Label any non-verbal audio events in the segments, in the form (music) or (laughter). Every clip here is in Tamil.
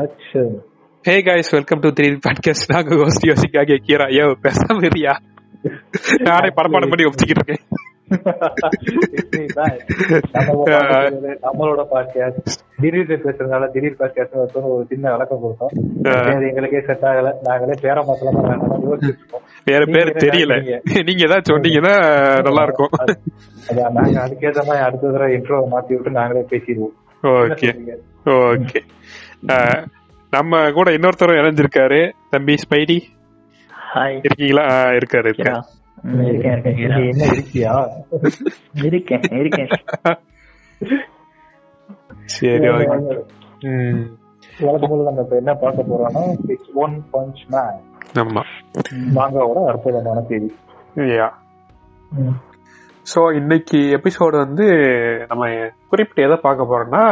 Action hey guys welcome to three podcast நாங்க ஹோஸ்ட் யோசிக்காக கீரா ஐயோ பேசாம இருயா நானே படப்பாடம் பண்ணி ஒப்பிச்சுக்கிட்டு இருக்கேன் நம்மளோட பாட்காஸ்ட் திடீர் பேசுறதுனால திடீர் பாட்காஸ்ட் ஒரு சின்ன விளக்கம் கொடுத்தோம் எங்களுக்கே செட் ஆகல நாங்களே பேர மாத்தலாமா வேற பேர் தெரியல. நீங்க ஏதாவது சொன்னீங்கன்னா நல்லா இருக்கும். நாங்க அதுக்கேற்ற மாதிரி அடுத்த தடவை இன்ட்ரோ மாத்தி விட்டு நாங்களே பேசிடுவோம். ஓகே ஓகே நம்ம கூட இன்னொருத்தரும் இணைஞ்சிருக்காரு. தம்பி ஸ்பைடி. ஹாய் இருக்கீங்களா? இருக்காரு இருக்காரு. சரி என்ன பார்க்க போறோம்னா ஒன் பஞ்ச் மேன் ஆமா. மாங்காவோட அற்புதமான செய்தி ஸோ இன்னைக்கு எபிசோடு வந்து நம்ம குறிப்பிட்டு எதை பார்க்க போறோம்னா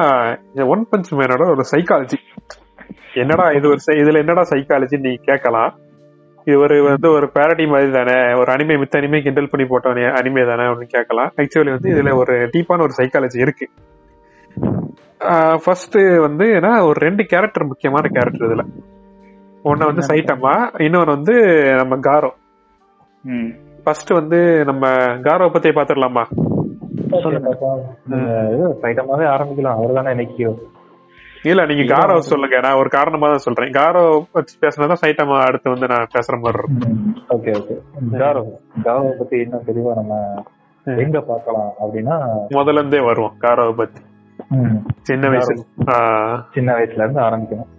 இந்த ஒன் பஞ்ச் மேனோட ஒரு சைக்காலஜி என்னடா இது ஒரு இதுல என்னடா சைக்காலஜி நீ கேட்கலாம். இது ஒரு வந்து ஒரு பேரடி மாதிரி தானே ஒரு அனிமே மித்த அனிமே கிண்டல் பண்ணி போட்ட அனிமே தானே அப்படின்னு கேட்கலாம். ஆக்சுவலி வந்து இதுல ஒரு டீப்பான ஒரு சைக்காலஜி இருக்கு. ஃபர்ஸ்ட் வந்து ஏன்னா ஒரு ரெண்டு கேரக்டர் முக்கியமான கேரக்டர் இதுல. ஒன்னு வந்து சைட்டம்மா இன்னொன்னு வந்து நம்ம காரோ ஃபர்ஸ்ட் வந்து நம்ம காரோ பத்தி பாத்துடலாமா சைட்டமாவே ஆரம்பிக்கலாம். அவர் தானே இன்னைக்கு இல்ல நீங்க காரோ சொல்லுங்க. நான் ஒரு காரணமா தான் சொல்றேன். காரோ பத்தி பேசினா சைட்டமா அடுத்து வந்து நான் பேசுற மாதிரி இருக்கும். Okay okay. காரோ காரோ பத்தி இன்னும் தெளிவா நம்ம எங்க பார்க்கலாம் அப்படின்னா முதல்ல இருந்தே வருவோம் காரோவை பத்தி. சின்ன வயசு ஆஹ் சின்ன வயசுல இருந்து ஆரம்பிக்கணும்.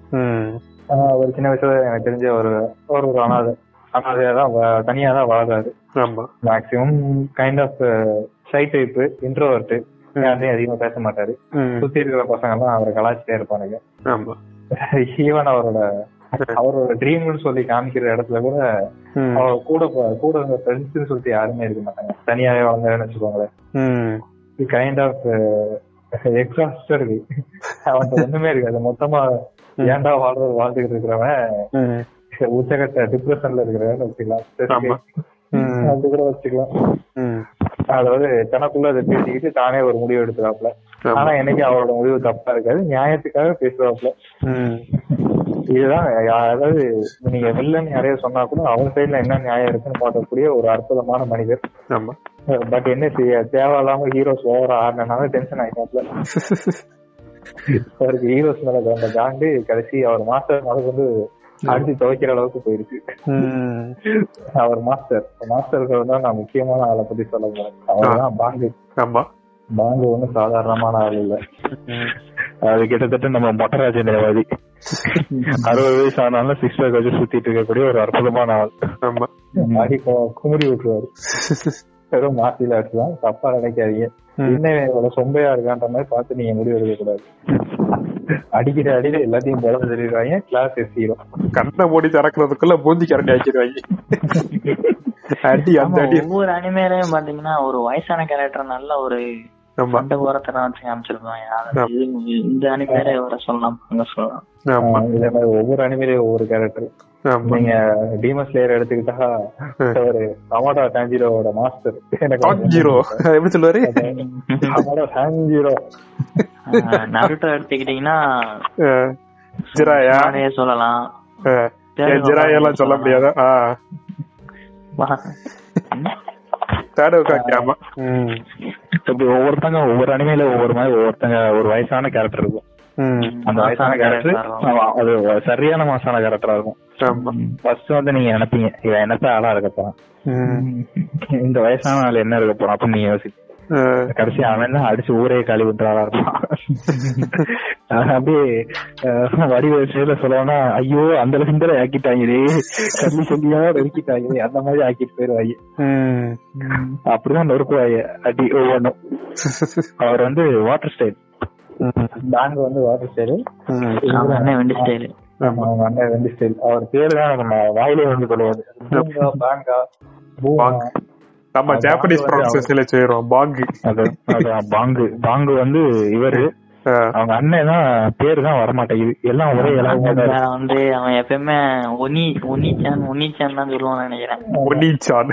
ஒரு சின்ன வயசுல எனக்கு தெரிஞ்ச ஒரு ஒரு ஒரு அனாதை. அனாதையா தான் தனியா தான் வாழ்றாரு ஆமா. Maximum kind of shy type introvert யாரையும் அதிகமா பேச மாட்டாரு. சுத்தி இருக்கிற பசங்க எல்லாம் அவரை கலாச்சிட்டே இருப்பானுங்க. ஆமா. ஈவன் அவரோட அவரோட ட்ரீம்னு சொல்லி காமிக்கிற இடத்துல கூட ம், அவர் கூட கூட இருந்த ஃப்ரெண்ட்ஸ்னு சொல்லிட்டு யாருமே இருக்க மாட்டாங்க. தனியாவே வளர்ந்தாருன்னு வச்சுக்கோங்களேன். கைண்ட் ஆஃப் எக்ஸாஸ்டட் அவன்கிட்ட ஒண்ணுமே இருக்காது. மொத்தமா ஏன்டா வாழ்றது வாழ்ந்துகிட்டு இருக்கிறவன்? உச்சகட்ட டிப்ரெஷன்ல இருக்கிறவன் வச்சுக்கலாம் அப்படி கூட வச்சுக்கலாம். அதாவது தனக்குள்ள அதை பேசிக்கிட்டு தானே ஒரு முடிவு எடுத்துறாப்ல ஆமா. ஆனா என்னைக்கு அவரோட முடிவு தப்பா இருக்காது நியாயத்துக்காக பேசுவாப்ல இதுதான் அதாவது நீங்க வில்லன் யாரையோ சொன்னா கூட அவங்க சைடுல என்ன நியாயம் இருக்குன்னு பார்க்கக்கூடிய ஒரு அற்புதமான மனிதர். பட் என்ன செய்ய தேவையில்லாம ஹீரோஸ் ஓவரா ஆடினால டென்ஷன் ஆயிட்டாப்ல அவருக்கு ஹீரோஸ் மேல அந்த காண்டு கடைசி அவர் மாஸ்டர் மேல வந்து அடிச்சு துவைக்கிற அளவுக்கு ம், அவர் மாஸ்டர் மாஸ்டருக்கு தான் நான் முக்கியமான ஆளை பத்தி சொல்ல போறேன். அவர்தான் பாங்கு. ஆமா. பாங்கு ஒண்ணும் சாதாரணமான ஆள் இல்ல. அது கிட்டத்தட்ட நம்ம மொட்டராஜேந்திரவாதி அறுபது வயசு ஆனாலும் சிக்ஸ் பேக் வச்சு சுத்திட்டு இருக்கக்கூடிய ஒரு அற்புதமான ஆள். ஆமா. கு- குமுறி விட்டுருவாரு. வெறும் மாசில அடிச்சுதான் தப்பா நினைக்காதீங்க. என்ன இவ்வளவு சொம்பையா இருக்கான்ற மாதிரி பார்த்து நீங்க முடிவு எடுக்க கூடாது. அடிக்கிற அடியில எல்லாத்தையும் போல தெரியுறாங்க கிளாஸ் எஸ்டிடும் கண்ணை மூடி திறக்கிறதுக்குள்ள பூந்தி கரண்டி ஆக்கிடுவாங்க அடி அந்த அடி. ஒவ்வொரு அனிமேலையும் பாத்தீங்கன்னா ஒரு வயசான கேரக்டர் நல்ல ஒரு ஆமா. சண்டை ஓரத்தெல்லாம் வச்சு காமிச்சிருப்பாங்க. இந்த அனிமேல வர சொல்லலாம் அங்க சொல்லலாம். ஒவ்வொரு அனிமையிலும் ஒவ்வொரு கேரக்டர் நீங்க டீமஸ் லேயர் எடுத்துக்கிட்டா (laughs) ஒரு அமாடா டாஞ்சிரோட மாஸ்டர் டாக் ஜீரோ எப்படி சொல்லுவாரு? டாஞ்சிரோ ஆஹ், நருட்டோ எடுத்துக்கிட்டீங்கன்னா ஜிராயா? நானே சொல்லலாம். அஹ், ஏன் ஜிராயா எல்லாம் சொல்ல முடியாதா? ஒவ்வொருத்தங்க ஒவ்வொரு அனிமையில ஒவ்வொரு மாதிரி ஒவ்வொருத்தங்க ஒரு வயசான கேரக்டர் இருக்கும். அந்த வயசான கேரக்டர் அது சரியான மாசான கேரக்டரா இருக்கும். ஃபர்ஸ்ட் வந்து நீங்க நினைப்பீங்க இவன் என்னத்த ஆளா இருக்க போறான். ம். இந்த வயசான ஆள் என்ன இருக்க போறான் அப்படின்னு நீங்க யோசிச்சு கடைசி அவன் தான் அடிச்சு ஊரே காலி விட்டுறாளா இருப்பான். (laughs) அப்படியே அஹ், வடிவ விஷயத்துல சொல்லணும்னா ஐயோ அந்த சிந்தனை ஆக்கிட்டாங்களே. சொல்லி சொல்லியா நொறுக்கிட்டாங்களே அந்த மாதிரி ஆக்கிட்டு போயிருவாங்க. ம். அப்படிதான் நொறுக்குவாங்க. அடி ஒவ்வொன்றும். (laughs) அவர் வந்து வாட்டர் ஸ்டைல் பேங்க் வந்து வாட்டர் ஸ்டைல். அண்ணன் வெண்டி ஸ்டைலு. அவங்க அண்ணன் ரெண்டு ஸ்டைல். அவர் பேரு தான் நம்ம வாயிலே வந்து சொல்லுவாரு. பூங்கா. நம்ம ஜாப்பனீஸ் ப்ரொனன்சியேஷன்ல செய்யறோம் பாங்கு. அது பாங்கு. பாங்கு வந்து இவரு. அவங்க அண்ணன் தான் பேரு தான் வரமாட்டேங்குது. எல்லாம் ஒரே. வந்து அவன் எப்பயுமே ஒனி ஒனிச்சான் ஒனிச்சான் தான் சொல்லுவான்னு நினைக்கிறேன். ஒனிச்சான்.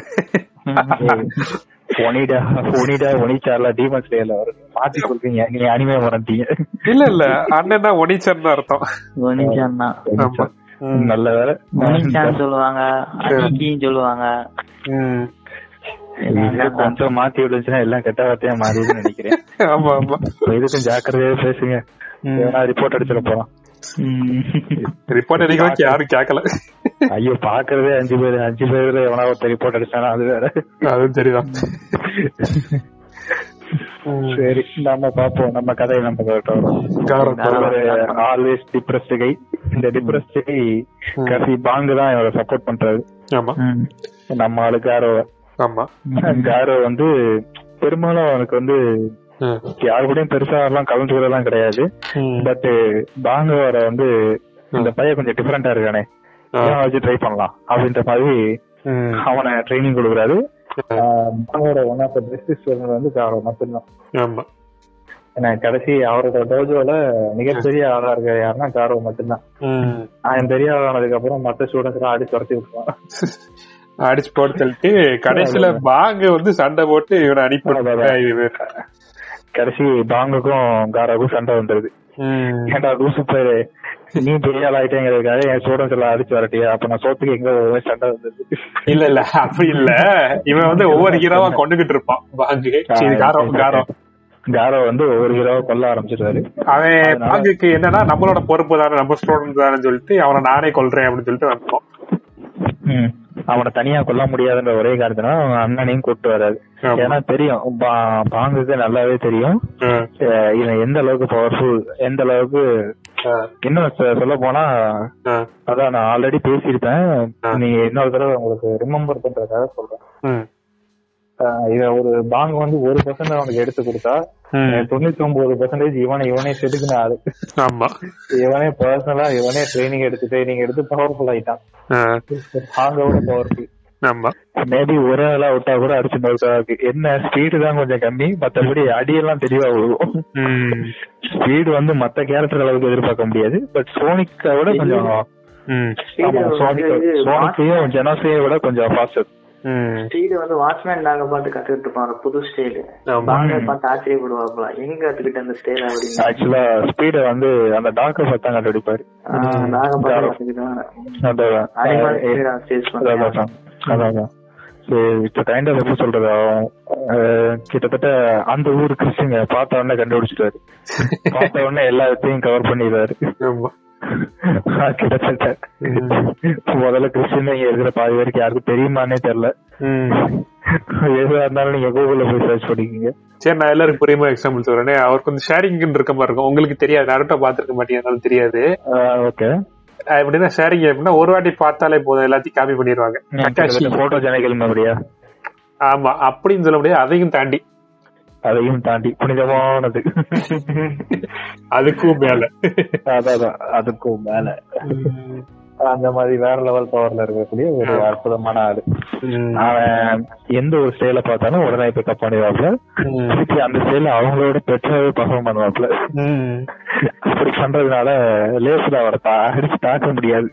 ஒனிடா ஒனிடா ஒனிச்சார்ல டீமன் ஸ்லேயர்ல வரும் மாத்தி சொல்றீங்க நீங்க அனிமே மறந்தீங்க இல்ல இல்ல. அண்ணன்னா ஒனிச்சர்னு அர்த்தம். ஒனிச்சான் தான். நல்ல வேலை. ஒனிச்சான் சொல்லுவாங்க அனிக்கின்னு சொல்லுவாங்க. கொஞ்சம் மாத்தி விடுச்சுன்னா எல்லாம் கெட்ட வார்த்தையா மாறிடுன்னு நினைக்கிறேன். ஆமா ஆமா. இதுக்கும் ஜாக்கிரதையா பேசுங்க. ரிப்போர்ட் அடிச்சிட போறோம் ரிப்போர்ட் அடிக்கிறதுக்கு (laughs) யாரும் கேட்கல ஐயோ பாக்குறதே அஞ்சு பேர் அஞ்சு பேர்ல எவனா ஒருத்தர் ரிப்போர்ட் அடிச்சானா அது வேற. அதுவும் சரிதான். சரி நம்ம பாப்போம் நம்ம கதையை நம்ம கேட்டோம் ஆல்வேஸ் டிப்ரெஸ்ட் கை இந்த டிப்ரெஸ்ட் கை கஃபி பாங்கு தான் இவரை சப்போர்ட் பண்றாரு. ஆமா. நம்ம ஆளு காரோ ஆமா. காரோ வந்து பெரும்பாலும் அவனுக்கு வந்து. யாரு கூடயும் பெருசா எல்லாம் கலந்துக்கிறதெல்லாம் கிடையாது. ம். பட் பாங்க வர வந்து இந்த பையன் கொஞ்சம் டிஃபரெண்டா இருக்கானே. வச்சு ட்ரை பண்ணலாம் அப்படின்ற மாதிரி. அவனை ட்ரைனிங் கொடுக்குறாரு. பாங்கோட one of the best student வந்து காரோ மட்டும்தான் ஆமா. ஏன்னா கடைசி அவரோட டோஜோல மிகப்பெரிய ஆளா இருக்க யாருன்னா காரோ மட்டும்தான். அவன் பெரிய ஆள் ஆனதுக்கு அப்புறம் மத்த ஸ்டூடெண்ட்ஸ் எல்லாம் அடிச்சு துரத்தி விட்டுருவான். அடிச்சு போட்டு தள்ளிட்டு கடைசியில பாங்க வந்து சண்டை போட்டு இவனை அனுப்பி கடைசி பாங்குக்கும் காராவுக்கும் சண்டை வந்துருது. ஏன்டா லூசு பேரு? நீ பெரிய ஆள் ஆயிட்டேங்கிறதுக்காக என் ஸ்டூடெண்ட்ஸ் எல்லாம் அடிச்சு வரட்டியா? அப்ப நான் சோத்துக்கு எங்க சண்டை வந்தது இல்ல இல்ல. அப்படி இல்ல. இவன் வந்து ஒவ்வொரு ஹீரோவா கொண்டுகிட்டு இருப்பான். பாங்கு காரம் காரம் காரோ வந்து ஒவ்வொரு ஹீரோவை கொல்ல ஆரம்பிச்சிருவாரு. அவன் பாங்குக்கு என்னன்னா நம்மளோட பொறுப்பு தானே நம்ம ஸ்டூடெண்ட் தானே சொல்லிட்டு அவனை நானே கொல்றேன் அப்படின்னு சொல்லிட்டு வந்துட்டோம் ம். அவனை தனியா கொல்ல முடியாதுன்ற ஒரே காரணத்தினால அவன் அண்ணனையும் கூட்டு வராது. ஏன்னா தெரியும் பா- பாங்குக்கு நல்லாவே தெரியும் இவன் எந்த அளவுக்கு பவர்ஃபுல் எந்த அளவுக்கு. இன்னும் சொல்ல போனா. அதான் நான் ஆல்ரெடி பேசியிருப்பேன் ஆ. நீ இன்னொரு தடவை உங்களுக்கு ரிமெம்பர் பண்றதுக்காக சொல்றேன் இவன் ஒரு பாங்க வந்து ஒரு பர்சன்ட் அவனுக்கு எடுத்து கொடுத்தா. தொண்ணூத்தி ஒன்பது பர்சன்டேஜ் இவனை இவனே செதுக்குன ஆளு ஆமா இவனே பர்சனலா இவனே ட்ரைனிங் எடுத்து ட்ரைனிங் எடுத்து பவர்ஃபுல் ஆயிட்டான் ஆ. பாங்கோட பவர்ஃபுல் ஆமா மேபி ஒரு ஆளா விட்டா கூட அடிச்சு நோக்கா இருக்கு என்ன ஸ்பீடு தான் கொஞ்சம் கம்மி மத்தபடி அடியெல்லாம் தெளிவா விழுவும் ம். ஸ்பீடு வந்து மத்த கேரக்டர் அளவுக்கு எதிர்பார்க்க முடியாது பட் சோனிக்கை விட கொஞ்சம் ம். ஆமா, சோனிக் சோனிக்கையும் ஜெனோசையை விட கொஞ்சம் ஃபாஸ்டர். ஸ்டைல் வந்து வாட்ச்மேன் டாக பார்த்து கத்துக்கிட்டு இருப்பான் புது ஸ்டைல். பாங்க பார்த்து ஆச்சரியப்படுவாப்ல எங்க கத்துக்கிட்ட அந்த ஸ்டைல் அப்படின்னு? ஆக்சுவலா ஸ்பீட வந்து அந்த டாக்டர் பார்த்து தான் கண்டுபிடிப்பாரு. நாக பார்த்து ஸ்டேஜ் அதான், இப்ப கைண்ட் ஆஃப் எப்படி சொல்றது? கிட்டத்தட்ட அந்த ஊர் கிறிஸ்டிங்க பார்த்த உடனே கண்டுபிடிச்சிட்டாரு. (laughs) பார்த்த உடனே எல்லாத்தையும் கவர் பண்ணிடுறாரு ஆமா. கிட்டத்தட்ட. முதல்ல கிறிஸ்டின் இங்க இருக்கிற பாதி பேருக்கு யாருக்கும் தெரியுமானே தெரியல. எதுவா இருந்தாலும் நீங்க கூகுள்ல போய் சர்ச் பண்ணிக்கீங்க. சரி நான் எல்லாருக்கும் புரியுமா எக்ஸாம்பிள் சொல்றேனே? அவருக்கு வந்து ஷேரிங் இருக்க மாதிரி இருக்கும். உங்களுக்கு தெரியாது. நருட்டோ பாத்துருக்க மாட்டீங்க அதனால தெரியாது. ஓகே எப்படின்னா ஷேரிங் எப்படின்னா ஒரு வாட்டி பார்த்தாலே போதும். எல்லாத்தையும் காப்பி பண்ணிடுவாங்க. போட்டோ ஜனகல் மறுபடியா ஆமா அப்படின்னு சொல்ல முடியாது. அதையும் தாண்டி. அதையும் தாண்டி புனிதமானது அதுக்கும் மேல அதான். அதுக்கும் மேல அந்த மாதிரி வேற லெவல் பவர்ல இருக்கக்கூடிய ஒரு அற்புதமான ஆளு. அவன் எந்த ஒரு ஸ்டைல பார்த்தாலும் உடனே பிக்கப் பண்ணிடுவாப்ல. திருப்பி அந்த ஸ்டைல அவங்களோட பெட்டராகவே பர்ஃபார்ம் பண்ணுவாப்ல. அப்படி பண்றதுனால லேசுல அவரை அடிச்சு தாக்க முடியாது.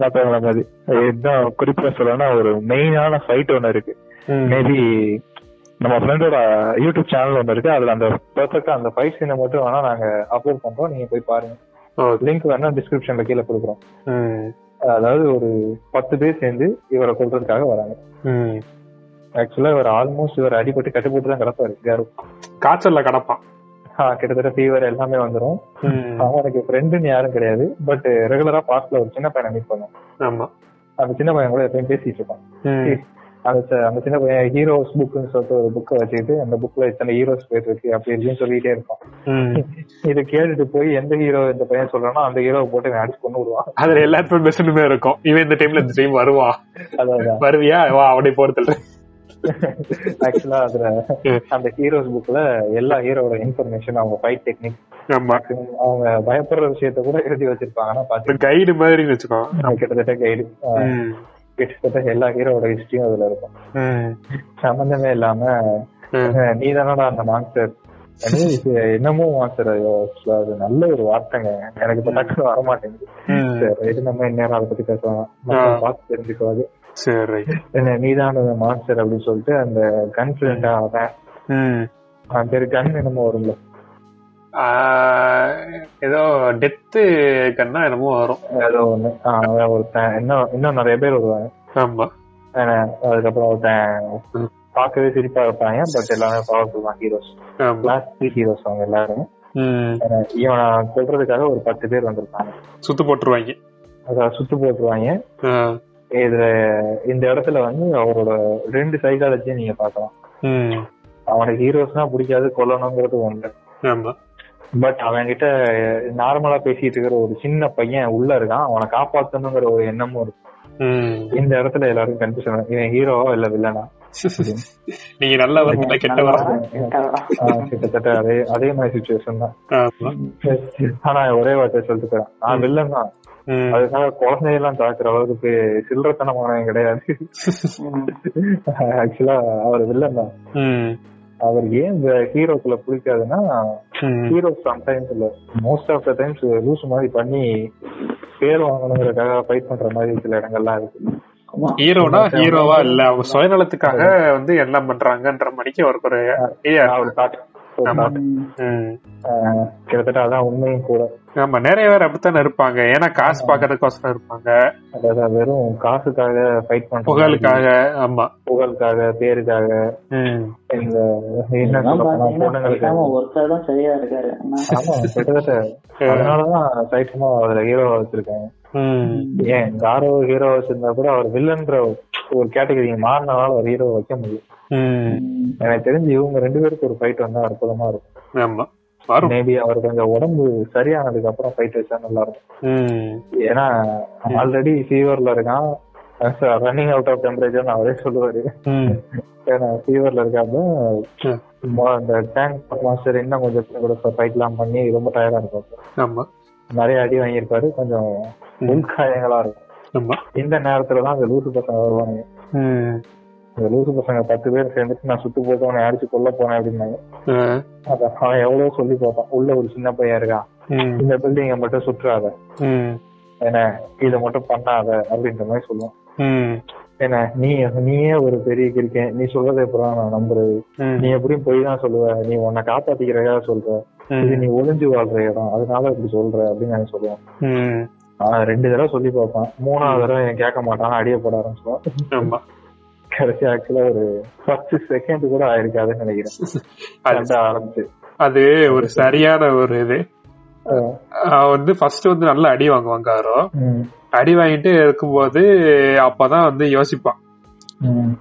மத்தவங்கள மாதிரி இன்னும் குறிப்பா சொல்லணும்னா ஒரு மெயினான ஃபைட் ஒண்ணு இருக்கு. மேபி நம்ம ஃப்ரெண்டோட யூடியூப் சேனல் ஒன்று இருக்கு. அதுல அந்த பெர்ஃபெக்டா அந்த ஃபைட் சீனை மட்டும் வேணா நாங்க அப்லோட் பண்றோம். நீங்க போய் பாருங்க. லிங்க் வேணா டிஸ்கிரிப்ஷன்ல கீழே கொடுக்குறோம். அதாவது ஒரு பத்து பேர் சேர்ந்து இவரை கொல்றதுக்காக வராங்க. ஆக்சுவலா இவர் ஆல்மோஸ்ட் இவர் அடிபட்டு கட்டுப்பட்டு தான் கிடப்பாரு யாரும் காய்ச்சல்ல கடப்பான். கிட்டத்தட்ட ஃபீவர் எல்லாமே வந்துரும். ம். அவனுக்கு ஃப்ரெண்டுன்னு யாரும் கிடையாது. பட் ரெகுலரா பாஸ்ட்ல ஒரு சின்ன பையனை மீட் பண்ணும். ஆமா. அந்த சின்ன பையன் கூட எப்பயும் பேசிட்டு இருப்பான். அந்த அந்த சின்ன பையன் ஹீரோஸ் புக்னு சொல்லிட்டு ஒரு புக்கை வச்சுக்கிட்டு அந்த புக்ல இத்தனை ஹீரோஸ் பேர் இருக்கு அப்படி இருக்குன்னு சொல்லிட்டே இருப்பான். ம். இதை கேட்டுட்டு போய் எந்த ஹீரோ இந்த பையன் சொல்றானோ அந்த ஹீரோவை போட்டு இவன் அடிச்சு கொண்டு விடுவான். அதுல எல்லாத்துக்கும் பெஸ்ட்னுமே இருக்கும். இவன் இந்த டைம்ல இந்த டைம் வருவான் வருவியா? வா அப்படியே போறது ஆக்சுவலா அதுல அந்த ஹீரோஸ் புக்ல எல்லா ஹீரோட இன்ஃபர்மேஷன் அவங்க ஃபைட் டெக்னிக் அவங்க பயப்படுற விஷயத்த கூட எழுதி வச்சிருப்பாங்கன்னா பாத்து கைடு மாதிரி வச்சுக்கோ. கிட்டத்தட்ட கைடு. கிட்டத்தட்ட எல்லா ஹீரோட ஹிஸ்டரியும் அதுல இருக்கும். சம்பந்தமே இல்லாம. நீ தானடா அந்த மான்ஸ்டர் என்னமோ மான்ஸ்டர் அது நல்ல ஒரு வார்த்தைங்க. எனக்கு இப்ப டக்குனு மாட்டேங்குது. சரி இது நம்ம இந்நேரம் அதை பத்தி பேசலாம். பார்த்து தெரிஞ்சுக்குவாது. சரி. என்ன நீதான் மாஸ்டர் அப்படின்னு சொல்லிட்டு அந்த அவன். ம். அவன் பேரு கன் என்னமோ வரும்ல. ஏதோ டெத்து கண்ணா என்னமோ வரும். ஏதோ ஒண்ணு. ஒருத்தன் இன்னும் இன்னும் நிறைய பேர் வருவாங்க. ஆமா. அதுக்கப்புறம் ஒருத்தன் பார்க்கவே சிரிப்பா இருப்பாங்க பட் எல்லாமே பவர்ஃபுல் தான் ஹீரோஸ் கிளாஸ் த்ரீ ஹீரோஸ் அவங்க எல்லாரும். இவனை கொல்றதுக்காக ஒரு பத்து பேர் வந்திருப்பாங்க. சுத்து போட்டுருவாங்க. அதாவது சுத்து போட்டுருவாங்க. இதுல இந்த இடத்துல வந்து அவரோட ரெண்டு சைக்காலஜியும் நீங்க பார்க்கலாம். ம். அவனுக்கு ஹீரோஸ்னா பிடிக்காது கொல்லணுங்கிறது ஒண்ணு. பட் அவன் கிட்ட நார்மலா பேசிட்டு இருக்கிற ஒரு சின்ன பையன் உள்ள இருக்கான். அவனை காப்பாத்தணுங்கிற ஒரு எண்ணமும் இருக்கு ம். இந்த இடத்துல எல்லாருக்கும் கன்ஃபியூஷன் இவன் ஹீரோவா இல்ல வில்லனா (laughs) நீங்க ஆஹ் கிட்டத்தட்ட அதே அதே மாதிரி சுச்சுவேஷன் தான். ஆனா ஒரே வார்த்தை சொல்லிட்டு நான் வில்லன் தான். அதுக்காக குழந்தையெல்லாம் தாக்குற அளவுக்கு சில்லறத்தனமானவன் கிடையாது. ஆக்சுவலா அவர் வில்லன் தான். அவர் ஏன் இந்த ஹீரோக்குள்ள பிடிக்காதுன்னா ஹீரோ சம்டைம்ஸ் இல்ல. Most of the times loose மாதிரி பண்ணி பேர் வாங்கணுங்கிறதுக்காக ஃபைட் பண்ற மாதிரி சில இடங்கள்லாம் இருக்கு. ஹீரோனா ஹீரோவா இல்ல? அவங்க சுயநலத்துக்காக வந்து எல்லாம் பண்றாங்கன்ற மணிக்கு அவருக்கு ஒரு idea நான் கிட்டத்தட்ட அதான் உண்மையும் கூட. ஆமா நிறைய பேர் அப்படித்தானே இருப்பாங்க. ஏன்னா காசு பாக்குறதுக்கோசரம் இருப்பாங்க. அதாவது வெறும் காசுக்காக ஃபைட் பண்ற புகழுக்காக ஆமா. புகழுக்காக பேருக்காக. இந்த என்ன பொண்ணுங்களுக்கு. சரியா இருக்காரு. ஆனா, ஆமா கிட்டத்தட்ட. அதனாலதான் சைட்டமா அதுல ஹீரோ வச்சிருக்காங்க. ஏன் காரோ ஹீரோ வச்சிருந்தா கூட அவர் வில்லன்ற ஒரு கேட்டகரி மாறினால ஒரு ஹீரோ வைக்க முடியும். ம். எனக்கு தெரிஞ்சு இவங்க ரெண்டு பேருக்கு ஒரு ஃபைட் வந்தா அற்புதமா இருக்கும். மேபி அவர் கொஞ்சம் உடம்பு சரியானதுக்கு அப்புறம் ஃபைட் வச்சா நல்லா இருக்கும். ம். ஏன்னா ஆல்ரெடி ஃபீவர்ல இருக்கான். ரன்னிங் அவுட் ஆஃப் டெம்பரேச்சர் அவரே சொல்லுவாரு. ம். ஏன்னா ஃபீவர்ல. மொ- அந்த டேங்க் மாஸ்டர் இன்னும் கொஞ்சம் கூட ஃபைட் எல்லாம் பண்ணி ரொம்ப டயர்டா இருக்கும் ஆமா. நிறைய அடி வாங்கியிருப்பாரு. கொஞ்சம் உள்காயங்களா இருக்கும். ஆமா. இந்த நேரத்துல தான் அந்த லூசு பசங்க வருவாங்க இந்த லூசு பசங்க பத்து பேர் சேர்ந்துட்டு நான் சுத்து போட்டு அவனை அடிச்சு கொல்ல போனேன் அப்படின்னாங்க. ஆ. அத அவன் எவ்வளவு சொல்லி பார்ப்பான். உள்ள ஒரு சின்ன பையன் இருக்கான். இந்த பில்டிங்க மட்டும் சுற்றாத. என்ன இதை மட்டும் பண்ணாத. அப்படின்ற மாதிரி சொல்லுவான். என்ன நீ நீயே ஒரு பெரிய கிரிக்கெட் நீ சொல்றதை எப்பறம் நான் நம்புறது. நீ எப்படியும் போய் தான் சொல்லுவ. நீ உன்னை காப்பாத்திக்கிறதா சொல்ற. இது நீ ஒளிஞ்சு வாழ்ற இடம் அதனால இப்படி சொல்ற அப்படின்னு நான் சொல்லுவேன். ரெண்டு தடவை சொல்லி பார்ப்பான். மூணாவது தடவை எனக்கு கேட்க மாட்டான் அடிய போட ஆரம்பிச்சுவான் கடைசி ஆக்சுவலா ஒரு பத்து செகண்ட் கூட ஆயிருக்காதுன்னு நினைக்கிறேன். ஆரம்பிச்சு. அது ஒரு சரியான ஒரு இது. வந்து ஃபர்ஸ்ட் வந்து நல்லா அடி வாங்குவாங்க காரோ. அடி வாங்கிட்டு இருக்கும்போது அப்பதான் வந்து யோசிப்பான்.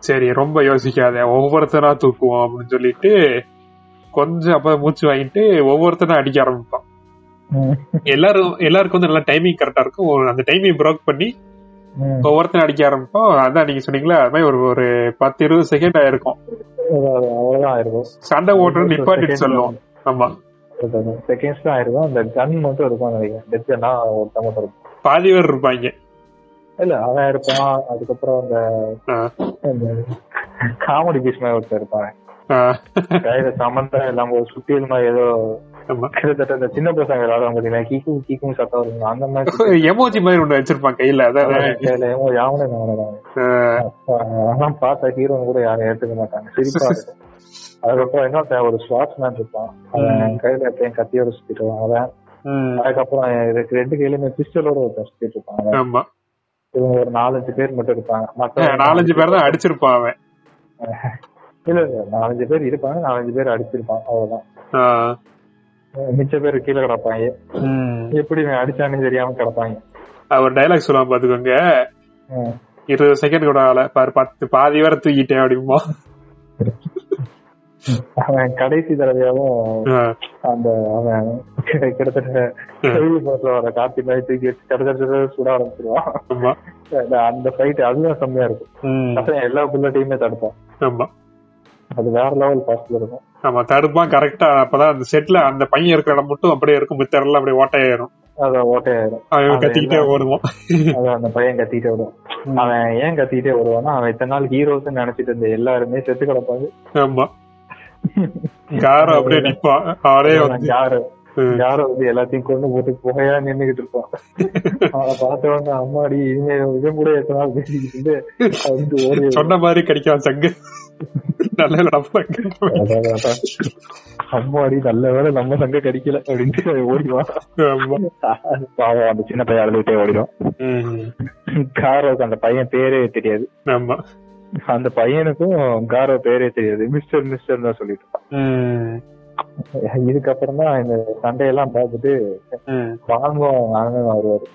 சரி ரொம்ப யோசிக்காத ஒவ்வொருத்தனா தூக்குவோம் அப்படின்னு சொல்லிட்டு கொஞ்சம் அப்ப மூச்சு வாங்கிட்டு ஒவ்வொருத்தனா அடிக்க ஆரம்பிப்பான். எல்லாரும் எல்லாருக்கும் வந்து நல்லா டைமிங் கரெக்டா இருக்கும். அந்த டைமிங் ப்ரோக் பண்ணி ஒவ்வொருத்தரும் அடிக்க ஆரம்பிப்போம். அதான் நீங்க சொன்னீங்களா அது மாதிரி ஒரு ஒரு பத்து இருபது செகண்ட் ஆயிருக்கும். சண்டை ஓட்டுறது நிப்பாட்டிட்டு சொல்லுவோம். ஆமா. செகண்ட்ஸ் தான் ஆயிருக்கும். அந்த கன் மட்டும் இருக்கும் நினைக்கிறேன் டெத்னா ஒருத்த மட்டும் இருக்கும். பாதி பேர் இருப்பாங்க. இல்ல அவன் இருப்பான். அதுக்கப்புறம் அந்த காமெடி பீஸ் மாதிரி ஒருத்தர் இருப்பான். ஆ, கையில சமந்தம் இல்லாம ஒரு சுத்தியல் மாதிரி ஏதோ கிட்டத்தட்ட இந்த சின்ன பசங்க விளையாடுவாங்க பாத்தீங்கன்னா கீக்கும் கீக்கும் சத்தம் வருங்க அந்த மாதிரி எமோஜி (laughs) மாதிரி ஒண்ணு வச்சிருப்பான் கையில ஏமோ யாவனே காணுறாங்க அதெல்லாம் பார்த்த ஹீரோன்னு கூட யாரும் ஏத்துக்க மாட்டாங்க. சிரிப்பா இருக்கும். அதுக்கப்புறம் இன்னொருத்தன் ஒரு ஸ்வாட்ச் மேன் இருப்பான். அவன் கையில எப்பயும் கத்தியோட சுத்திட்டு அவன் அதுக்கப்புறம் இதுக்கு ரெண்டு கையிலுமே பிஸ்டலோட ஒருத்தன் சுத்திட்டு அவன். ஆமா. இவங்க ஒரு நாலஞ்சு பேர் மட்டும் இருப்பாங்க. மத்த நாலஞ்சு பேர் தான் அடிச்சிருப்பான் அவன். (laughs) இல்ல இல்ல நாலஞ்சு பேர் இருப்பாங்க நாலஞ்சு பேர் அடிச்சிருப்பான் அவ்வளவுதான். மிச்ச பேர் கீழே கிடப்பாங்க. எப்படி இவன் அடிச்சான்னு தெரியாம கிடப்பாங்க. அவர் டைலாக் சொல்லுவான் பாத்துக்கோங்க. இருபது செகண்ட் கூட ஆகல. பாரு பத்து பாதி வரை தூக்கிட்டேன் அப்படிமா அவன் கடைசி தடவையாவும் அந்த அவன் கிட்ட- கிட்டத்தட்ட வர காப்பி மாதிரி தூக்கி வச்சு கட கட கட சுட ஆரம்பிச்சிருவான். அந்த- ஃபைட் அதுதான் செம்மையா இருக்கும். எல்லா புல்லட்டையுமே தடுப்பான். ஆமா. அது வேற லெவல் பாசிட்டிவ் இருக்கும். ஆமா தடுப்பான் கரெக்டா அப்பதான் அந்த செட்ல அந்த பையன் இருக்கிற இடம் மட்டும் அப்படியே இருக்கும். மித்த இடம்லாம் அப்படியே ஓட்டையாயிரும் அத ஓட்டையாயிரும் அவன் கத்திக்கிட்டே ஓடுவான். அது அந்த பையன் கத்திட்டே வருவான் அவன் ஏன் கத்திட்டே வருவான்னா அவன் இத்தனை நாள் ஹீரோஸ் நினைச்சிட்டு இருந்த எல்லாருமே செத்து கிடப்பாங்க. ஆமா. (laughs) காரம் அப்படியே நிப்பான். அவரே வந்து யாரு ம். யாரோ வந்து எல்லாத்தையும் கொண்டு போட்டு புகையா நின்னுகிட்டு இருப்பான். அவனை பார்த்த உடனே அம்மாடி இனிமே இவன் கூட எத்தனை நாள் பேசிக்கிட்டு இருந்து சொன்ன மாதிரி கிடைக்காது சங்கு. நல்ல. அம்மாடி நல்ல வேளை நம்ம சங்க கடிக்கல அப்படின்ட்டு ஓடிடுவான். பாவம் அந்த சின்ன பையன் அழுதுகிட்டே ஓடிடும். காரோக்கு அந்த பையன் பேரே தெரியாது ஆமா அந்த பையனுக்கும் காரோ பேரே தெரியாது மிஸ்டர் மிஸ்டர் தான் சொல்லிட்டு. இதுக்கப்புறம் தான் இந்த சண்டையெல்லாம் பார்த்துட்டு ம். பாங்கம் அண்ணன் வருவாரு